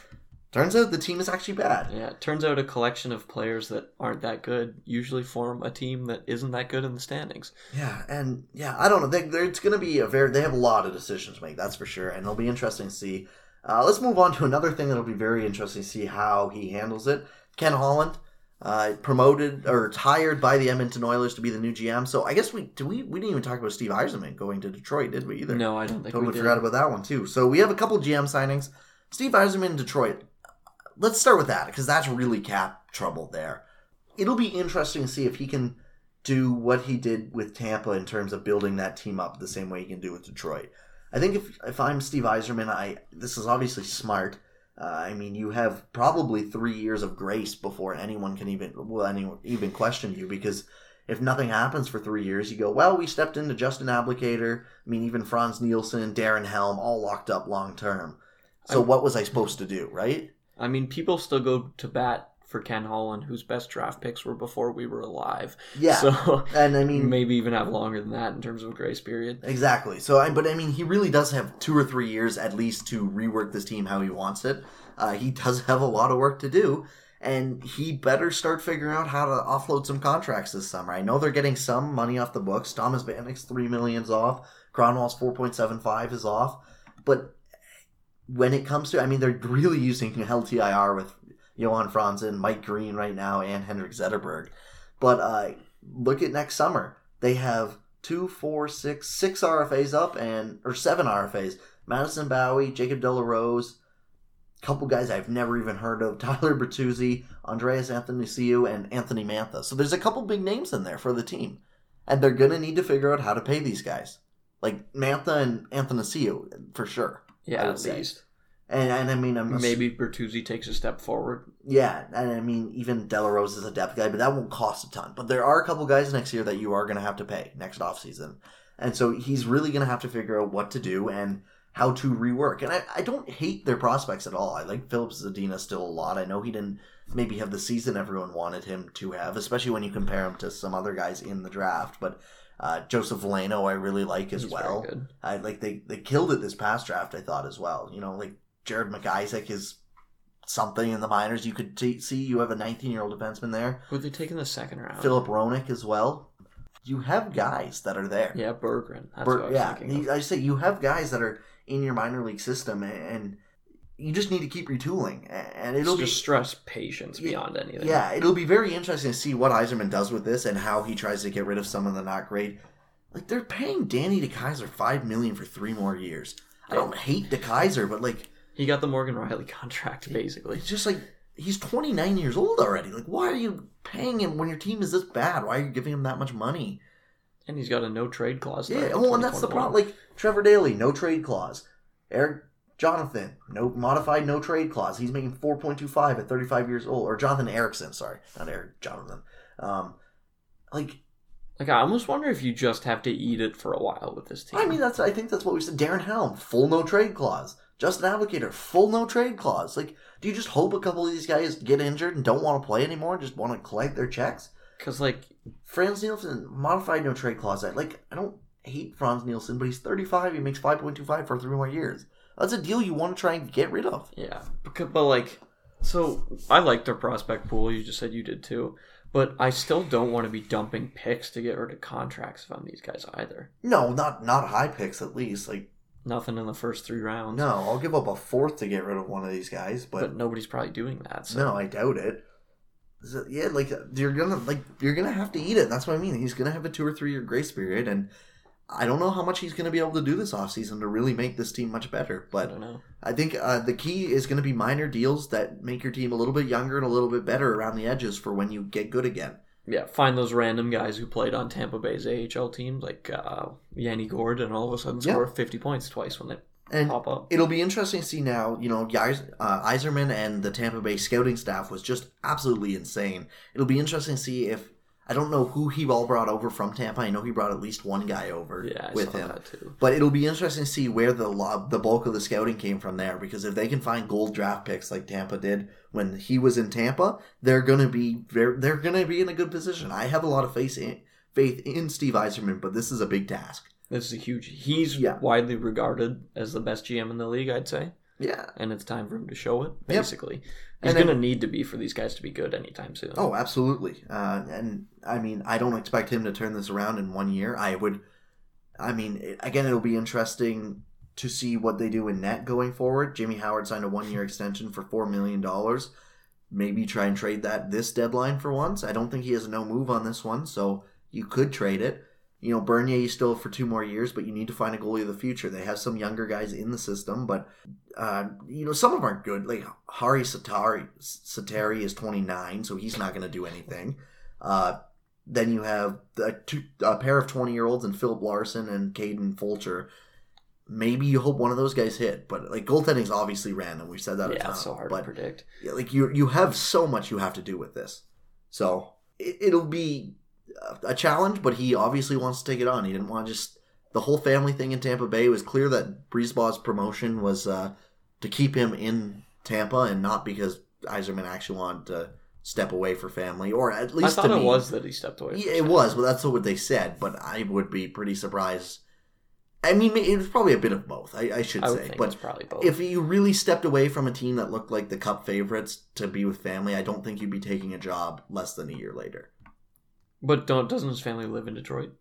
turns out the team is actually bad. Yeah, it turns out a collection of players that aren't that good usually form a team that isn't that good in the standings. Yeah, and yeah, I don't know. They, it's going to be a very. They have a lot of decisions to make, that's for sure, and it'll be interesting to see. Uh, let's move on to another thing that'll be very interesting to see how he handles it. Ken Holland, uh, promoted or hired by the Edmonton Oilers to be the new GM. So I guess we do we we didn't even talk about Steve Yzerman going to Detroit, did we? Either No, I don't think totally we did. forgot about that one too. So we have a couple GM signings. Steve Yzerman in Detroit. Let's start with that because that's really cap trouble there. It'll be interesting to see if he can do what he did with Tampa in terms of building that team up the same way he can do with Detroit. I think if if I'm Steve Yzerman, I this is obviously smart. Uh, I mean, you have probably three years of grace before anyone can even will anyone even question you because if nothing happens for three years, you go, well, we stepped into Justin Abdelkader. I mean, even Frans Nielsen, Darren Helm, all locked up long term. So I- what was I supposed to do, right? I mean, people still go to bat for Ken Holland, whose best draft picks were before we were alive. Yeah, So and I mean, maybe even have longer than that in terms of a grace period. Exactly. So, I, but I mean, he really does have two or three years at least to rework this team how he wants it. Uh, he does have a lot of work to do, and he better start figuring out how to offload some contracts this summer. I know they're getting some money off the books. Thomas Vanek's three million's off. Kronwall's four point seven five is off, but when it comes to, I mean, they're really using LTIR with Johan Franzen, Mike Green right now, and Henrik Zetterberg. But uh, look at next summer. They have two, four, six, six RFAs up and or seven RFAs. Madison Bowey, Jacob de la Rose, a couple guys I've never even heard of, Tyler Bertuzzi, Andreas Athanasiou and Anthony Mantha. So there's a couple big names in there for the team. And they're gonna need to figure out how to pay these guys. Like Mantha and Athanasiou, for sure. Yeah, at say. least. And, and I mean, I'm Maybe Bertuzzi takes a step forward. yeah, and I mean, even de la Rose is a depth guy, but that won't cost a ton. But there are a couple guys next year that you are going to have to pay next offseason. And so he's really going to have to figure out what to do and how to rework. And I, I don't hate their prospects at all. I like Filip Zadina still a lot. I know he didn't maybe have the season everyone wanted him to have, especially when you compare him to some other guys in the draft. But uh, Joseph Veleno, I really like as He's well. I like they they killed it this past draft. I thought as well. You know, like Jared McIsaac is something in the minors. You could t- see you have a 19 year old defenseman there. Who they take in the second round? Filip Hronek as well. you have guys that are there. Yeah, Berggren. That's Bur- what I was yeah, I say you have guys that are in your minor league system, and, and you just need to keep retooling, and it'll It's be just stress patience Yeah, beyond anything. yeah, it'll be very interesting to see what Yzerman does with this and how he tries to get rid of some of the not great. Like they're paying Danny DeKeyser five million for three more years. I don't hate DeKeyser, but like He got the Morgan Rielly contract, basically. it's just like he's twenty nine years old already. Like why are you paying him when your team is this bad? Why are you giving him that much money? And he's got a no trade clause. Yeah, well, oh, and that's the problem. Like Trevor Daley, no trade clause. Eric Jonathan, no modified no trade clause. He's making four point two five at thirty five years old. Or Jonathan Ericsson, sorry, not Eric Jonathan. Um, like Like, I almost wonder if you just have to eat it for a while with this team. I mean, that's I think that's what we said. Darren Helm, full no trade clause. Justin Abdelkader, full no trade clause. Like, do you just hope a couple of these guys get injured and don't want to play anymore? and Just want to collect their checks? because like Frans Nielsen, modified no trade clause. I like. I don't hate Frans Nielsen, but he's 35. He makes 5.25 for three more years. That's a deal you want to try and get rid of. Yeah, because, but like, so I like their prospect pool. You just said you did too, but I still don't want to be dumping picks to get rid of contracts from these guys either. No, not not high picks at least. Like, Nothing in the first three rounds. no, I'll give up a fourth to get rid of one of these guys, but, but nobody's probably doing that. So no, I doubt it. So, yeah, like you're gonna like you're gonna have to eat it. That's what I mean. He's gonna have a two or three year grace period, and I don't know how much he's gonna be able to do this offseason to really make this team much better. I But don't know. I think uh, the key is going to be minor deals that make your team a little bit younger and a little bit better around the edges for when you get good again. Yeah, find those random guys who played on Tampa Bay's AHL team, like uh, Yanni Gourde, and all of a sudden Yeah. score 50 points twice when they And pop up. it'll be interesting to see now. You know, uh, Yzerman and the Tampa Bay scouting staff was just absolutely insane. It'll be interesting to see if I don't know who he all brought over from Tampa. I know he brought at least one guy over Yeah, with saw him. that too. But it'll be interesting to see where the the bulk of the scouting came from there. Because if they can find gold draft picks like Tampa did when he was in Tampa, they're gonna be very, they're gonna be in a good position. I have a lot of faith in faith in Steve Yzerman, but this is a big task. This is a huge. He's Yeah. widely regarded as the best GM in the league, I'd say, Yeah. and it's time for him to show it. Yep. He's going to need to be for these guys to be good anytime soon. Oh, absolutely. Uh, and I mean, I don't expect him to turn this around in one year. I would. I mean, again, it'll be interesting to see what they do in net going forward. Jimmy Howard signed a one-year extension for four million dollars. Maybe try and trade that this deadline for once. I don't think he has a no move on this one, so you could trade it. You know, Bernier you still for two more years, but you need to find a goalie of the future. They have some younger guys in the system, but uh, you know, some of them aren't good. Like Harri Säteri, Säteri is 29, so he's not going to do anything. Uh, then you have a, two, a pair of 20 year olds and Filip Larsson and Kaden Fulcher. Maybe you hope one of those guys hit, but like goaltending is obviously random. We've said that a yeah, ton. it's so hard but to predict. yeah, like you you have so much you have to do with this. So it, it'll be a- challenge, but he obviously wants to take it on. He didn't want to just the whole family thing in Tampa Bay. It was clear that BriseBois's promotion was uh, to keep him in Tampa and not because Yzerman actually wanted to step away for family, or at I least thought to it me. was that he stepped away. Yeah, it was, but that's what they said. But I would be pretty surprised. I mean, it was probably a bit of both. I, I should I say, but it's probably both. if you really stepped away from a team that looked like the cup favorites to be with family, I don't think you'd be taking a job less than a year later. But don't doesn't his family live in Detroit?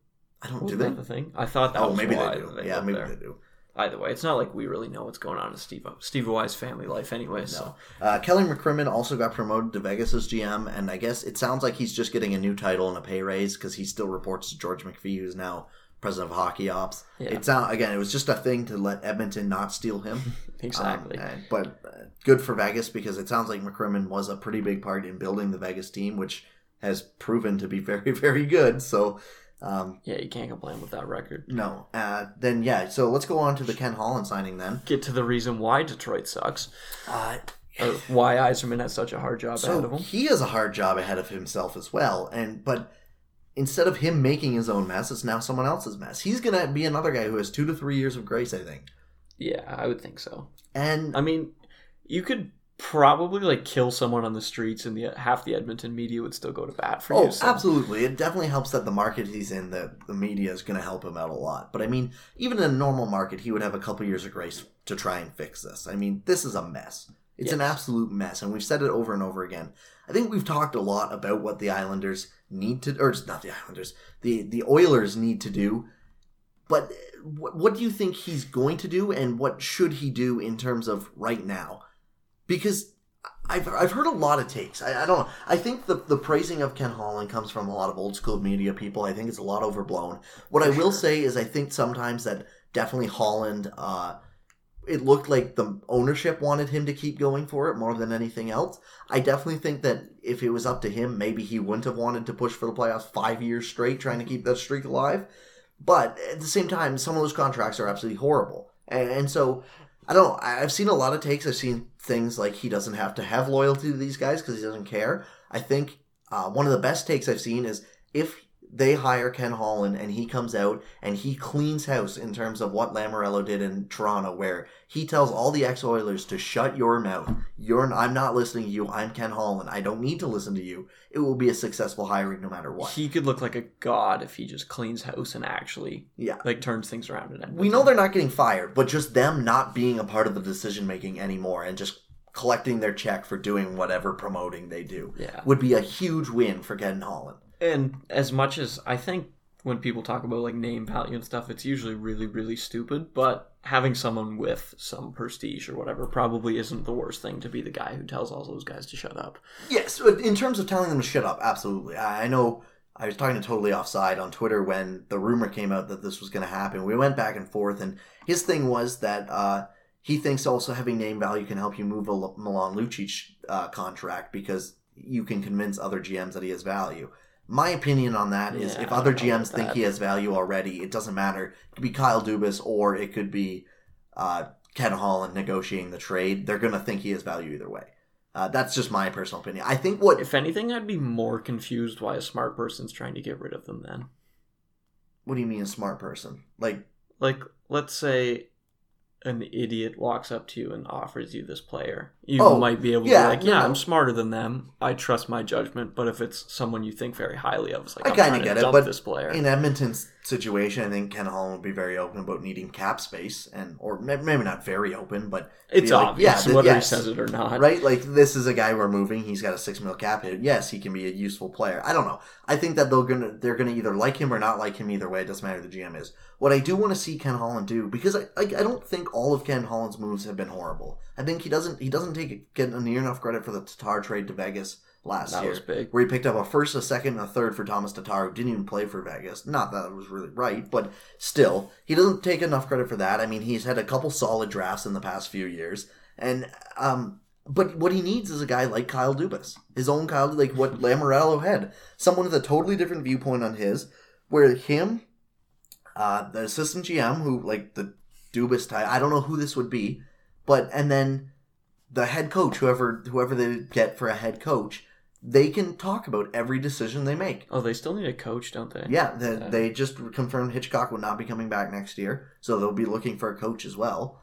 I don't Wasn't do that the thing? I thought that Oh, was maybe why they do. they yeah, maybe there. they do. Either way, it's not like we really know what's going on in Steve Steve Y's family life anyway. So. Uh, Kelly McCrimmon also got promoted to Vegas as GM, and I guess it sounds like he's just getting a new title and a pay raise because he still reports to George McPhee, who's now president of hockey ops. Yeah. It sound again, it was just a thing to let Edmonton not steal him. exactly. Um, and- but uh, good for Vegas because it sounds like McCrimmon was a pretty big part in building the Vegas team, which has proven to be very, very good. So, um, yeah, you can't complain with that record. no. Uh, then, yeah, so let's go on to the Ken Holland signing then. Get to the reason why Detroit sucks, Uh, or why Yzerman has such a hard job ahead of him. he has a hard job ahead of himself as well. And But instead of him making his own mess, it's now someone else's mess. He's going to be another guy who has two to three years of grace, I think. Yeah, I would think so. And I mean, you could probably like kill someone on the streets, and the half the Edmonton media would still go to bat for Oh, you. so- absolutely. It definitely helps that the market he's in, that the media is going to help him out a lot. But I mean, even in a normal market, he would have a couple years of grace to try and fix this. I mean, this is a mess. It's an absolute mess, and we've said it over and over again. I think we've talked a lot about what the Islanders need to, or not the Islanders, the the Oilers need to do. But eh, what, what do you think he's going to do, and what should he do in terms of right now? Because I've, I've heard a lot of takes. I, I don't know. I think the, the praising of Ken Holland comes from a lot of old school media people. I think it's a lot overblown. What I will sure. say is I think sometimes that definitely Holland, uh, it looked like the ownership wanted him to keep going for it more than anything else. I definitely think that if it was up to him, maybe he wouldn't have wanted to push for the playoffs five years straight, trying to keep that streak alive. But at the same time, some of those contracts are absolutely horrible. And, and so, I don't. I've seen a lot of takes. I've seen things like he doesn't have to have loyalty to these guys because he doesn't care. I think uh, one of the best takes I've seen is if they hire Ken Holland and he comes out and he cleans house in terms of what Lamoriello did in Toronto, where he tells all the ex Oilers to shut your mouth. You're I'm not listening to you. I'm Ken Holland. I don't need to listen to you. It will be a successful hiring no matter what. He could look like a god if he just cleans house and actually yeah. like turns things around. And We know they're not getting fired, but just them not being a part of the decision making anymore and just collecting their check for doing whatever promoting they do yeah. would be a huge win for Ken Holland. And as much as I think when people talk about like name value and stuff, it's usually really, really stupid. But having someone with some prestige or whatever probably isn't the worst thing to be the guy who tells all those guys to shut up. Yes, in terms of telling them to shut up, absolutely. I I know I was talking to Totally Offside on Twitter when the rumor came out that this was going to happen. We went back and forth, and his thing was that uh, he thinks also having name value can help you move a Milan Lucic uh, contract because you can convince other GMs that he has value. My opinion on that is Yeah, if other GMs think that. he has value already, it doesn't matter. It could be Kyle Dubas or it could be uh, Ken Holland negotiating the trade. They're going to think he has value either way. Uh, that's just my personal opinion. I think what If anything, I'd be more confused why a smart person's trying to get rid of them then. What do you mean a smart person? Like, Like, let's say an idiot walks up to you and offers you this player. You Oh, might be able yeah, to be like, yeah, no. I'm smarter than them. I trust my judgment. But if it's someone you think very highly of, it's like, I kinda get it, but this player. in Edmonton's situation, I think Ken Holland would be very open about needing cap space, and or maybe not very open, but it's like, obvious yeah, whether yes. he says it or not. right? Like this is a guy we're moving. He's got a six mil cap hit. Yes, he can be a useful player. I don't know. I think that they're gonna they're gonna either like him or not like him. Either way, it doesn't matter who the GM is. What I do want to see Ken Holland do because I like I don't think all of Ken Holland's moves have been horrible. I think he doesn't he doesn't take get near enough credit for the Tatar trade to Vegas last That year was big. where he picked up a first, a second, and a third for Thomas Tatar, who didn't even play for Vegas. Not that it was really right, but still, he doesn't take enough credit for that. I mean, he's had a couple solid drafts in the past few years, and um, but what he needs is a guy like Kyle Dubas, his own Kyle, like what Lamoriello had, someone with a totally different viewpoint on his, where him, uh, the assistant GM, who like the Dubas type, I don't know who this would be, but and then the head coach, whoever whoever they get for a head coach, they can talk about every decision they make. Oh, they still need a coach, don't they? Yeah, the, Yeah. they just confirmed Hitchcock will not be coming back next year, so they'll be looking for a coach as well.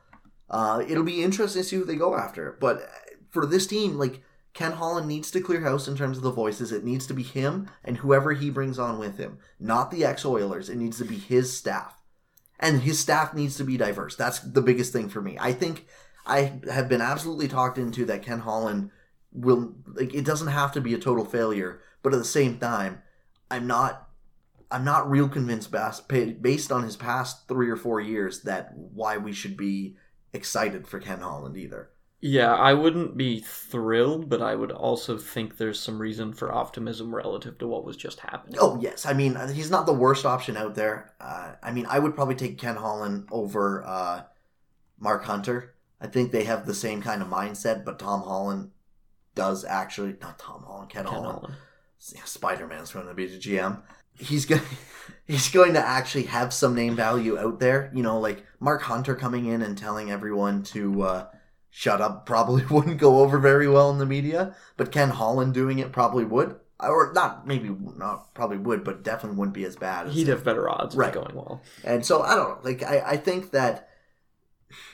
Uh, it'll be interesting to see who they go after. But for this team, like Ken Holland needs to clear house in terms of the voices. It needs to be him and whoever he brings on with him, not the ex Oilers. It needs to be his staff, and his staff needs to be diverse. That's the biggest thing for me. I think I have been absolutely talked into that Ken Holland will like it doesn't have to be a total failure, but at the same time, I'm not I'm not real convinced bas- based on his past 3 or 4 years that why we should be excited for Ken Holland either. Yeah, I wouldn't be thrilled, but I would also think there's some reason for optimism relative to what was just happening. Oh yes, I mean he's not the worst option out there. Uh, I mean I would probably take Ken Holland over uh, Mark Hunter. I think they have the same kind of mindset, but Tom Holland does actually not Tom Holland, Ken, Ken Holland. Holland. yeah, Spider Man's going to be the GM. He's going he's going to actually have some name value out there. You know, like Mark Hunter coming in and telling everyone to uh, shut up probably wouldn't go over very well in the media, but Ken Holland doing it probably would, or not maybe not probably would, but definitely wouldn't be as bad. As He'd have better odds Right. going well. and so I don't know. Like I, I think that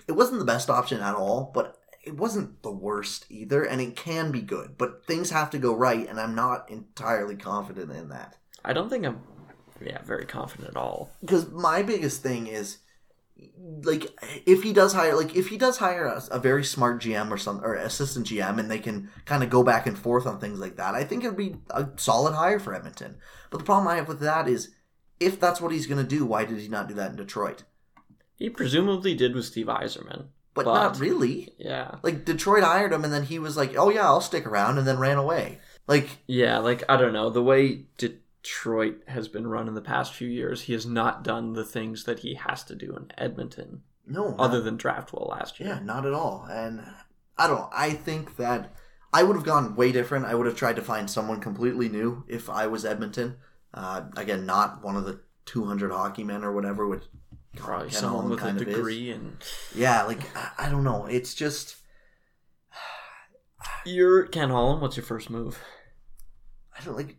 it wasn't the best option at all, but it wasn't the worst either, and it can be good. But things have to go right, and I'm not entirely confident in that. I don't think I'm, yeah, very confident at all. because my biggest thing is like if he does hire like if he does hire a, a very smart GM or some or assistant GM and they can kind of go back and forth on things like that, I think it would be a solid hire for Edmonton. But the problem I have with that is if that's what he's going to do, why did he not do that in Detroit? He presumably did with Steve Yzerman. But, But- not really. Yeah. Like Detroit hired him and then he was like, "Oh yeah, I'll stick around," and then ran away. Like Yeah, like I don't know. The way Detroit has been run in the past few years, he has not done the things that he has to do in Edmonton, no, not- other than draft well last year. Yeah, not at all. And I don't know. I think that I would have gone way different. I would have tried to find someone completely new if I was Edmonton. Uh, again, not one of the 200 hockey men or whatever, which Probably someone Holland with a kind of is. degree and Yeah, like, I, I don't know. It's just, you're Ken Holland. What's your first move? I don't like,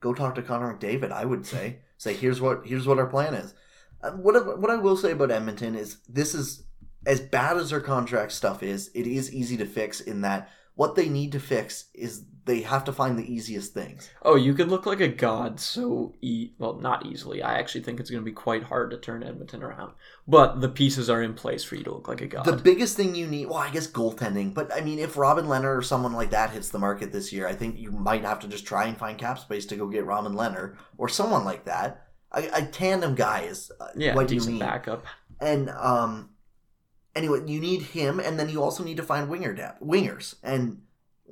go talk to Connor McDavid, I would say. Say, here's what, here's what our plan is. Uh, what, what I will say about Edmonton is this is, as bad as their contract stuff is, it is easy to fix in that what they need to fix is they have to find the easiest things. Oh, you could look like a god so e well, not easily. I actually think it's going to be quite hard to turn Edmonton around. But the pieces are in place for you to look like a god. The biggest thing you need, well, I guess goaltending, but I mean, if Robin Lehner or someone like that hits the market this year, I think you might have to just try and find cap space to go get Robin Lehner or someone like that. A, a tandem guy is uh, yeah, what you decent need. backup. And um, anyway, you need him, and then you also need to find winger depth, wingers, and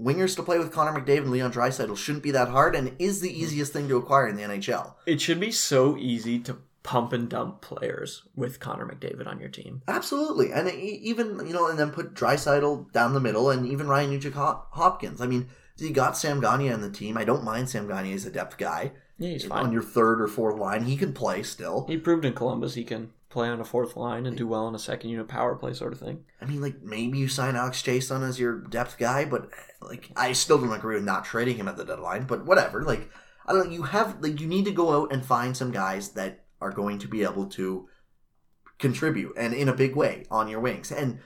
wingers to play with Connor McDavid and Leon Draisaitl shouldn't be that hard, and is the easiest thing to acquire in the NHL. It should be so easy to pump and dump players with Connor McDavid on your team. Absolutely, and even you know, and then put Draisaitl down the middle, and even Ryan Nugent Hopkins. I mean, you got Sam Gagne on the team. I don't mind Sam Gagne as a depth guy Yeah, he's on your third or fourth line. He can play still. He proved in Columbus he can play on a fourth line and do well on a second unit power play sort of thing. I mean, like maybe you sign Alex Chiasson as your depth guy, but like I still don't agree with not trading him at the deadline. But whatever. Like I don't. know, You have like you need to go out and find some guys that are going to be able to contribute and in a big way on your wings. And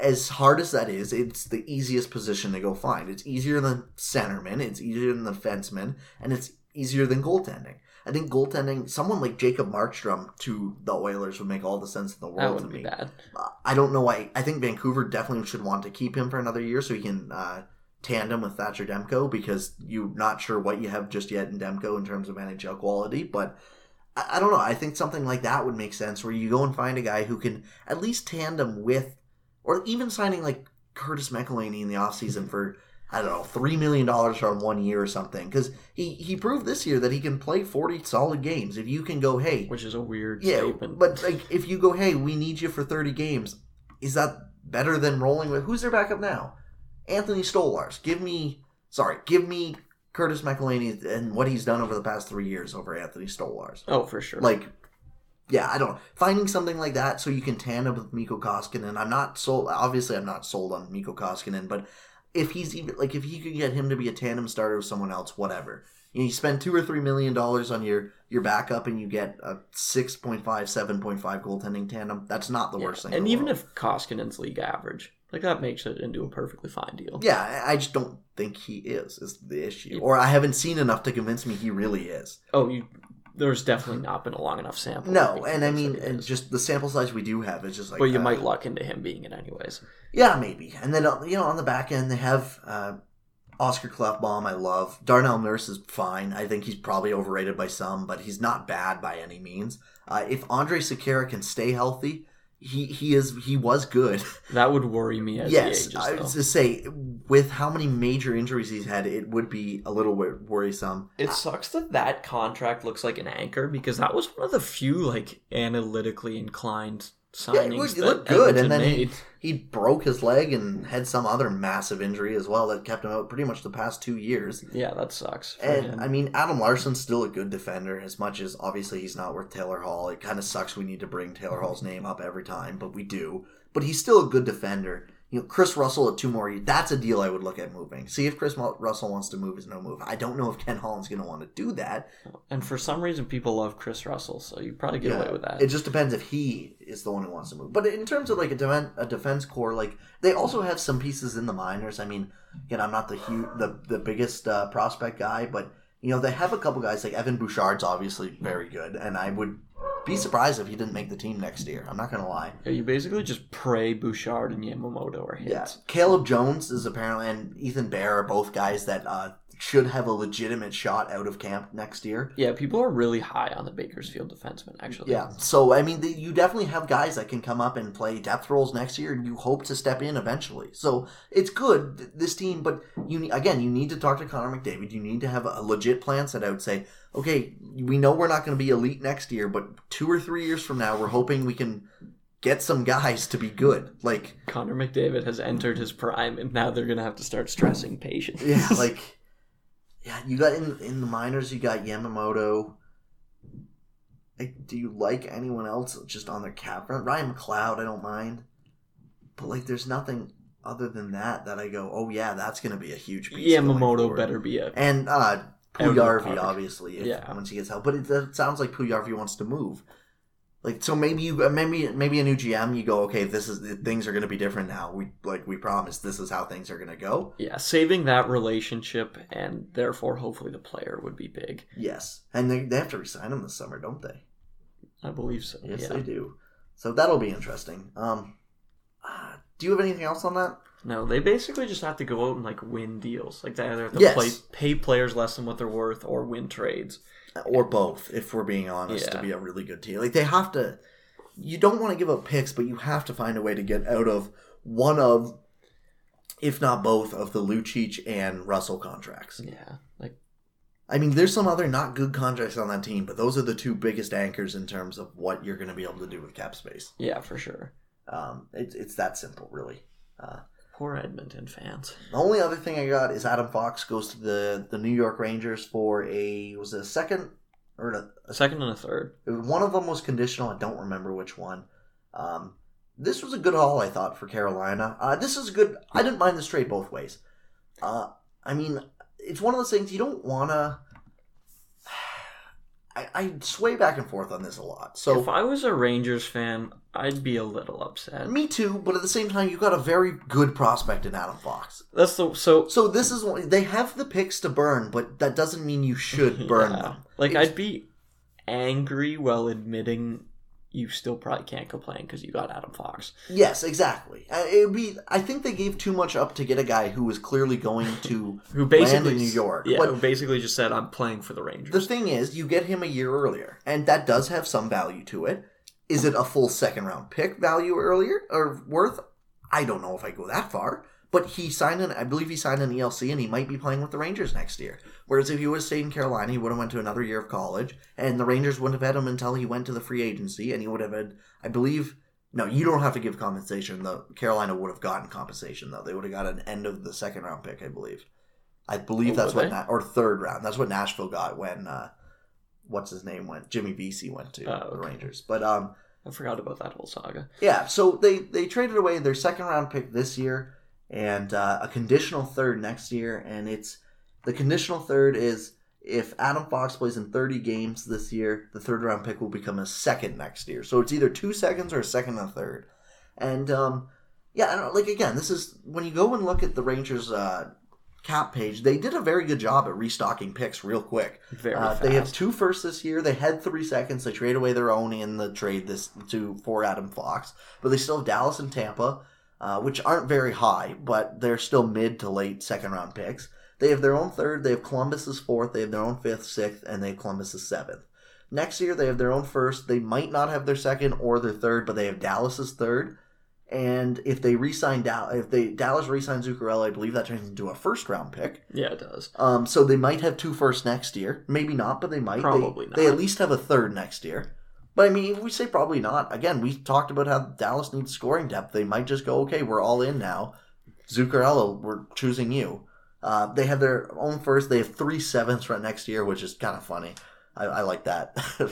as hard as that is, it's the easiest position to go find. It's easier than centerman. It's easier than the fenceman, and it's easier than goaltending. I think goaltending, someone like Jacob Markstrom to the Oilers would make all the sense in the world to me. bad. Uh, I don't know why. I think Vancouver definitely should want to keep him for another year so he can uh, tandem with Thatcher Demko because you're not sure what you have just yet in Demko in terms of NHL quality. But I, I don't know. I think something like that would make sense where you go and find a guy who can at least tandem with, or even signing like Curtis McElhinney in the offseason for. I don't know, three million dollars from one year or something. Because he, he proved this year that he can play forty solid games. If you can go, hey, Which is a weird yeah, statement. but like if you go, hey, we need you for thirty games, is that better than rolling with who's their backup now? Anthony Stolarz. Give me, sorry, give me Curtis McElhinney and what he's done over the past three years over Anthony Stolarz. oh, for sure. Like, yeah, I don't know. Finding something like that so you can tandem with Mikko Koskinen. I'm not sold. Obviously, I'm not sold on Mikko Koskinen, but if he's even like if you could get him to be a tandem starter with someone else, whatever. You, know, you spend two or three million dollars on your your backup, and you get a 6.5, 7.5 goaltending tandem. That's not the Yeah, worst thing. in And even world. if Koskinen's league average, like that makes it into a perfectly fine deal. yeah, I I just don't think he is. Is the issue, or I haven't seen enough to convince me he really is. Oh, you. There's definitely not been a long enough sample. No, and I mean, think that it and just the sample size we do have is just like. but you uh, might luck into him being it anyways. Yeah, maybe. And then uh, you know, on the back end, they have uh, Oscar Klefbom. I love Darnell Nurse is fine. I think he's probably overrated by some, but he's not bad by any means. Uh, if Andrej Sekera can stay healthy, he he is he was good. That would worry me as yes, he I was to say with how many major injuries he's had, it would be a little wor- worrisome. It sucks that that contract looks like an anchor because that was one of the few like analytically inclined Yeah, it signings looked, it that looked good, Edmonton and then made. He, broke his leg and had some other massive injury as well that kept him out pretty much the past two years. Yeah, that sucks. And him. I mean, Adam Larsson's still a good defender, as much as obviously he's not worth Taylor Hall. It kind of sucks we need to bring Taylor Hall's name up every time, but we do. But he's still a good defender. You know, Kris Russell at two more years, that's a deal I would look at moving. See if Kris Russell wants to move is no move. I don't know if Ken Holland's going to want to do that. and for some reason, people love Kris Russell, so you probably get away with that. It just depends if he is the one who wants to move. But in terms of like a, defen a defense core, like they also have some pieces in the minors. I mean, again, I'm not the hu- the the biggest uh, prospect guy, but you know they have a couple guys like Evan Bouchard's obviously very good, and I would be surprised if he didn't make the team next year. I'm not gonna lie. Yeah, you basically just pray Bouchard and Yamamoto are hits. Yeah, Caleb Jones is apparently and Ethan Bear are both guys that uh, should have a legitimate shot out of camp next year. Yeah, people are really high on the Bakersfield defenseman, actually. Yeah, so I mean, the, you definitely have guys that can come up and play depth roles next year, and you hope to step in eventually. So it's good th- this team, but you again, you need to talk to Connor McDavid. You need to have a legit plan set out. Say, okay, we know we're not going to be elite next year, but two or three years from now, we're hoping we can get some guys to be good. Like, Connor McDavid has entered his prime, and now they're going to have to start stressing patience. yeah, like, yeah, you got in in the minors, you got Yamamoto. Like, do you like anyone else just on their cap front? Ryan McLeod, I don't mind, but like, there's nothing other than that that I go, oh yeah, that's gonna be a huge piece. Yamamoto better be a. and uh, Puljujarvi, obviously, if, Yeah. once he gets help. But it, it sounds like Puljujarvi wants to move. Like so, maybe you maybe maybe a new GM. You go, okay, this is things are going to be different now. We like we promised this is how things are going to go. Yeah, saving that relationship and therefore hopefully the player would be big. Yes, and they, they have to resign him this summer, don't they? I believe so. Yes, yeah. they do. So that'll be interesting. Um, uh, do you have anything else on that? No, they basically just have to go out and like win deals. Like they either have to Yes. play, pay players less than what they're worth or win trades. Or both, if we're being honest, to be a really good team. Like they have to. You don't want to give up picks, but you have to find a way to get out of one of, if not both, of the Lucic and Russell contracts. Yeah, like I mean, there's some other not good contracts on that team, but those are the two biggest anchors in terms of what you're going to be able to do with cap space. yeah, for sure. Um, it's it's that simple, really. Uh, Poor Edmonton fans. The only other thing I got is Adam Fox goes to the the New York Rangers for a was it a second or a, A second and a third. one of them was conditional. I don't remember which one. Um, this was a good haul, I thought, for Carolina. Uh, this is good. I didn't mind this trade both ways. Uh, I mean, it's one of those things you don't want to. I, I sway back and forth on this a lot. So if I was a Rangers fan, I'd be a little upset. me too, but at the same time, you got a very good prospect in Adam Fox. That's the so So this is one they have the picks to burn, but that doesn't mean you should burn Yeah. them. Like It's- I'd be angry while admitting you still probably can't complain because you got Adam Fox. Yes, exactly. Uh, It would be. I think they gave too much up to get a guy who was clearly going to Who basically land in New York. Yeah, But who basically just said I'm playing for the Rangers. the thing is, you get him a year earlier, and that does have some value to it. Is it a full second round pick value earlier or worth? I don't know if I go that far. But he signed an, I believe he signed an ELC, and he might be playing with the Rangers next year. Whereas if he was stayed in Carolina, he would have went to another year of college, and the Rangers wouldn't have had him until he went to the free agency, and he would have had, I believe, no, you don't have to give compensation. The Carolina would have gotten compensation though. They would have got an end of the second round pick, I believe. I believe Oh, that's what. Na- or third round. That's what Nashville got when, uh, what's his name went. Jimmy Vesey went to Oh, the. Rangers, but um, I forgot about that whole saga. yeah, so they they traded away their second round pick this year and uh, a conditional third next year, and it's the conditional third is if Adam Fox plays in 30 games this year, the third round pick will become a second next year. So it's either two seconds or a second and a third. And um, yeah, I don't, like again, this is when you go and look at the Rangers uh, cap page, they did a very good job at restocking picks real quick. Very Uh, they have two firsts this year. They had three seconds. They trade away their own in the trade this to for Adam Fox, but they still have Dallas and Tampa, uh, which aren't very high, but they're still mid to late second round picks. They have their own third. They have Columbus's fourth. They have their own fifth, sixth, and they have Columbus's seventh. Next year they have their own first. They might not have their second or their third, but they have Dallas's third. And if they resign Dallas, if they Dallas resign Zuccarello, I believe that turns into a first round pick. yeah, it does. Um, so they might have two first next year. Maybe not, but they might. They- Probably They, not. at least have a third next year. But I mean, we say probably not. Again, we talked about how Dallas needs scoring depth. They might just go, okay, we're all in now. Zuccarello, we're choosing you. Uh, they have their own first. They have three sevenths right next year, which is kind of funny. I, I like that.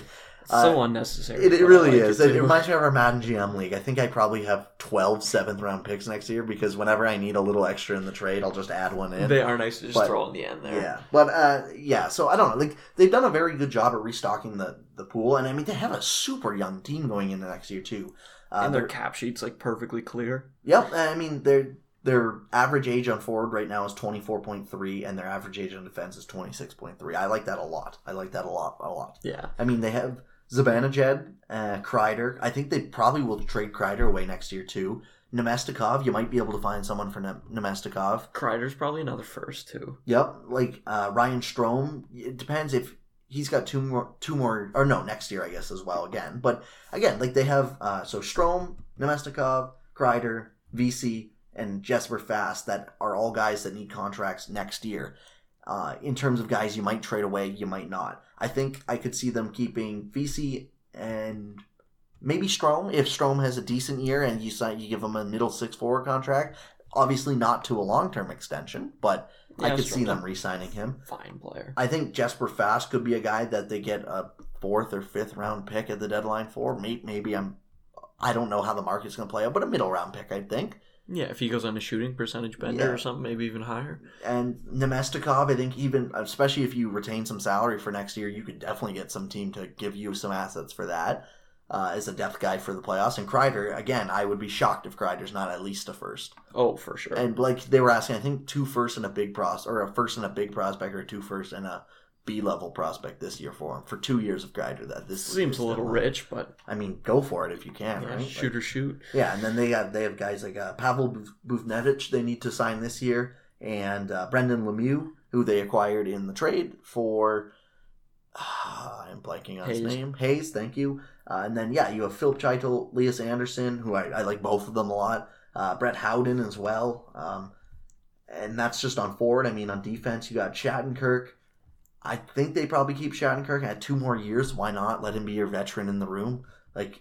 so unnecessary. It, it really like is. It It, reminds me of our Madden GM league. I think I probably have 12 seventh round picks next year because whenever I need a little extra in the trade, I'll just add one in. They are nice to just But- throw in the end there. Yeah, but uh, yeah. So I don't know. Like they've done a very good job at restocking the the pool, and I mean they have a super young team going into next year too. Uh, and their cap sheet's like perfectly clear. yep. I mean their their average age on forward right now is twenty four point three, and their average age on defense is twenty six point three. I like that a lot. I like that a lot. A lot. Yeah. I mean they have Zibanejad, uh, Kreider. I think they probably will trade Kreider away next year too. Namestnikov, you might be able to find someone for Nem- Namestnikov. Kreider's probably another first too. Yep, like uh, Ryan Strome. It depends if he's got two more, two more, or no, next year I guess as well again. But again, like they have uh, so Strome, Namestnikov, Kreider, Vesey, and Jesper Fast that are all guys that need contracts next year. Uh, in terms of guys you might trade away, you might not. I think I could see them keeping Vesey and maybe Strome if Strome has a decent year and you sign, you give him a middle six forward contract. Obviously, not to a long term extension, but I Yeah, could see them re-signing him. Fine player. I think Jesper Fast could be a guy that they get a fourth or fifth round pick at the deadline for. Maybe, maybe I'm. I don't know how the market's going to play out, but a middle round pick, I think. Yeah, if he goes on a shooting percentage bender Yeah. or something, maybe even higher. And Namestnikov, I think even especially if you retain some salary for next year, you could definitely get some team to give you some assets for that uh, as a depth guy for the playoffs. And Kreider, again, I would be shocked if Kreider's not at least a first. Oh, for sure. And like they were asking, I think two first and a big pros or a first and a big prospect or two first and a B level prospect this year for him for two years of Kreider. That this Seems a little rich, but I mean, go for it if you can, yeah, right? shoot Like- or shoot. yeah, and then they have they have guys like uh, Pavel Buchnevich they need to sign this year, and uh, Brendan Lemieux who they acquired in the trade for. I'm blanking on his name. Hayes, thank you. Uh, and then yeah, you have Filip Chytil, Lias Andersson, who I, I like both of them a lot. Uh, Brett Howden as well. Um, and that's just on forward. I mean, on defense, you got Shattenkirk. I think they probably keep Shattenkirk at two more years. Why not let him be your veteran in the room? Like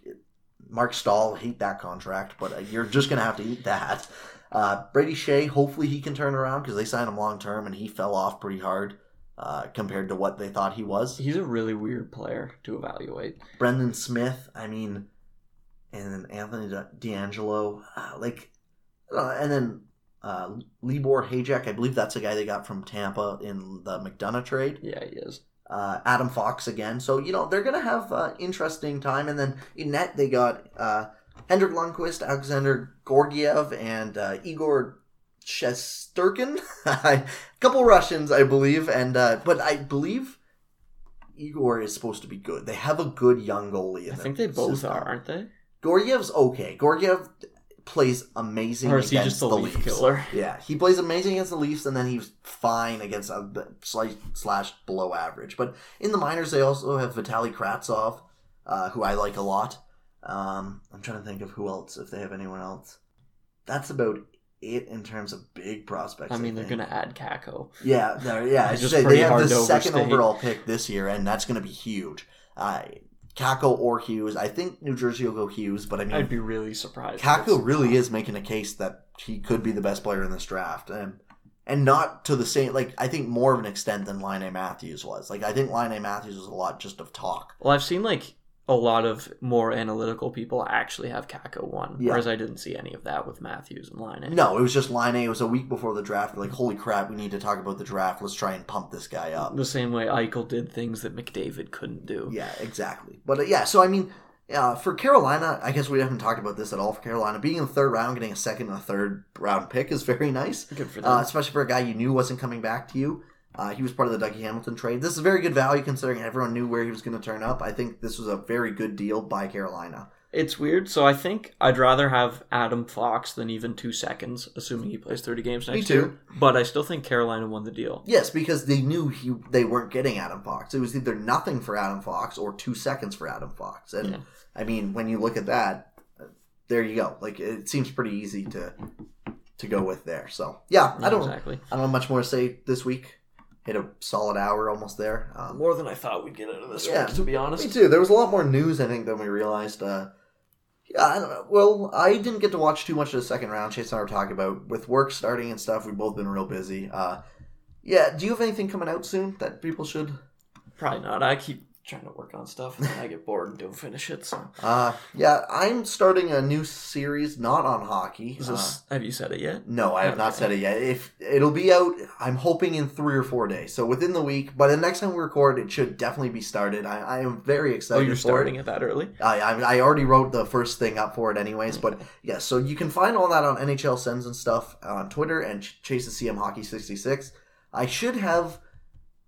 Marc Staal, hate that contract, but uh, you're just gonna have to eat that. Uh, Brady Skjei, hopefully he can turn around because they signed him long term and he fell off pretty hard uh, compared to what they thought he was. He's a really weird player to evaluate. Brendan Smith, I mean, and then Anthony DeAngelo, uh, like, uh, and then uh, Libor Hajek, I believe that's a guy they got from Tampa in the McDonagh trade. Yeah, he is. Uh, Adam Fox again. So, you know, they're going to have uh, interesting time. And then in net, they got uh, Henrik Lundqvist, Alexandar Georgiev, and uh, Igor Shesterkin. a couple Russians, I believe. and uh, But I believe Igor is supposed to be good. They have a good young goalie I think they both system. are, aren't they? Georgiev's okay. Georgiev plays amazing Or is he against just the the leaf Leafs. killer? Yeah, he plays amazing against the Leafs, and then he's fine against a slight slash below average. But in the minors, they also have Vitali Kravtsov, uh, who I like a lot. Um, I'm trying to think of who else, if they have anyone else. That's about it in terms of big prospects. I mean, they're going to add Kakko. Yeah, yeah. I should just say they have the second overall pick this year, and that's going to be huge. Uh, Kakko or Hughes. I think New Jersey will go Hughes, but I mean, I'd be really surprised. Kakko really is making a case that he could be the best player in this draft, and and not to the same like I think more of an extent than Laine Matthews was. Like I think Laine Matthews was a lot just of talk. Well, I've seen like a lot of more analytical people actually have Kakko one, Yeah. whereas I didn't see any of that with Matthews and Laine. A. No, it was just Laine A. It was a week before the draft. Like holy crap, we need to talk about the draft. Let's try and pump this guy up. The same way Eichel did things that McDavid couldn't do. Yeah, exactly. But uh, yeah, so I mean, uh, for Carolina, I guess we haven't talked about this at all. For Carolina, being in the third round, getting a second and a third round pick is very nice. Good for them. uh, especially for a guy you knew wasn't coming back to you. Uh, he was part of the Dougie Hamilton trade. This is very good value considering everyone knew where he was going to turn up. I think this was a very good deal by Carolina. It's weird. So I think I'd rather have Adam Fox than even two seconds, assuming he plays 30 games next Me too. year. But I still think Carolina won the deal. Yes, because they knew he they weren't getting Adam Fox. It was either nothing for Adam Fox or two seconds for Adam Fox. And Yeah. I mean, when you look at that, there you go. Like it seems pretty easy to to go with there. So yeah, I don't exactly. I don't have much more to say this week. Hit a solid hour almost there. Um, More than I thought we'd get out of this Yeah. week, to be honest. Me too. There was a lot more news, I think, than we realized. Uh, yeah, I don't know. Well, I didn't get to watch too much of the second round. Chase and I were talking about with work starting and stuff. We've both been real busy. Uh, yeah, do you have anything coming out soon that people should? Probably not. I keep trying to work on stuff and then I get bored and don't finish it. So Uh, yeah, I'm starting a new series, not on hockey. is Uh, have you said it yet? no, I have not said it yet. If it'll be out, I'm hoping in three or four days. So within the week. By the next time we record, it should definitely be started. I, I am very excited. Oh, you're starting It. it that early? I, I I already wrote the first thing up for it, anyways. But yeah, so you can find all that on NHL Sends and stuff on Twitter and Chase the CM Hockey sixty six. I should have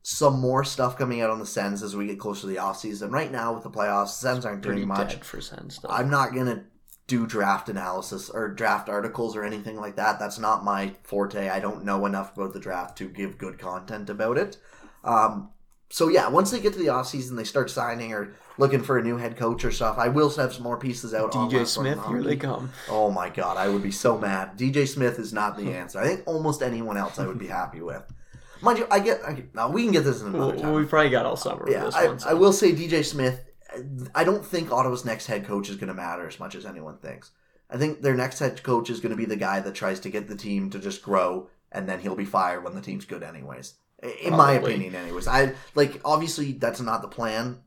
some more stuff coming out on the Sens as we get closer to the offseason. Right now with the playoffs, the Sens aren't Pretty doing much. dead for Sen stuff. I'm not gonna do draft analysis or draft articles or anything like that. That's not my forte. I don't know enough about the draft to give good content about it. Um, so yeah, once they get to the offseason, they start signing or looking for a new head coach or stuff. I will have some more pieces out. DJ Smith, here they come. Oh my god, I would be so mad. DJ Smith is not the answer. I think almost anyone else I would be happy with. Mind you, I get. I, now we can get this in another Well, time. we probably got all summer Yeah, this I, one. so- I will say DJ Smith. I don't think Ottawa's next head coach is going to matter as much as anyone thinks. I think their next head coach is going to be the guy that tries to get the team to just grow, and then he'll be fired when the team's good, anyways. In my opinion, anyways. I like obviously that's not the plan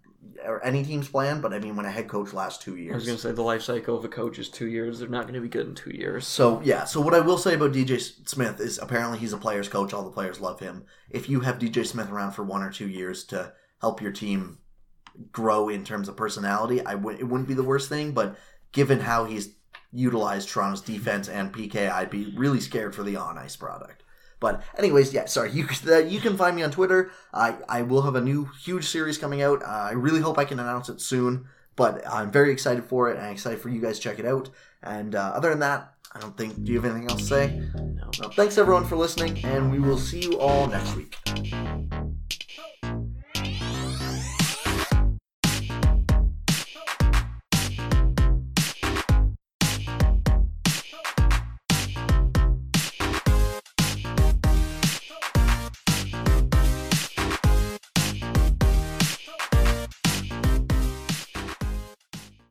or any team's plan, but I mean when a head coach lasts two years. I was going to say the life cycle of a coach is two years. They're not going to be good in two years. So yeah, so what I will say about DJ Smith is apparently he's a player's coach. All the players love him. If you have DJ Smith around for one or two years to help your team grow in terms of personality, I would it wouldn't be the worst thing. But given how he's utilized Toronto's defense and PK, I'd be really scared for the on ice product. But anyways, yeah, sorry. You uh, you can find me on Twitter. I I will have a new huge series coming out. Uh, I really hope I can announce it soon. But I'm very excited for it, and I'm excited for you guys to check it out. And uh, other than that, I don't think. Do you have anything else to say? No. Well, thanks everyone for listening, and we will see you all next week.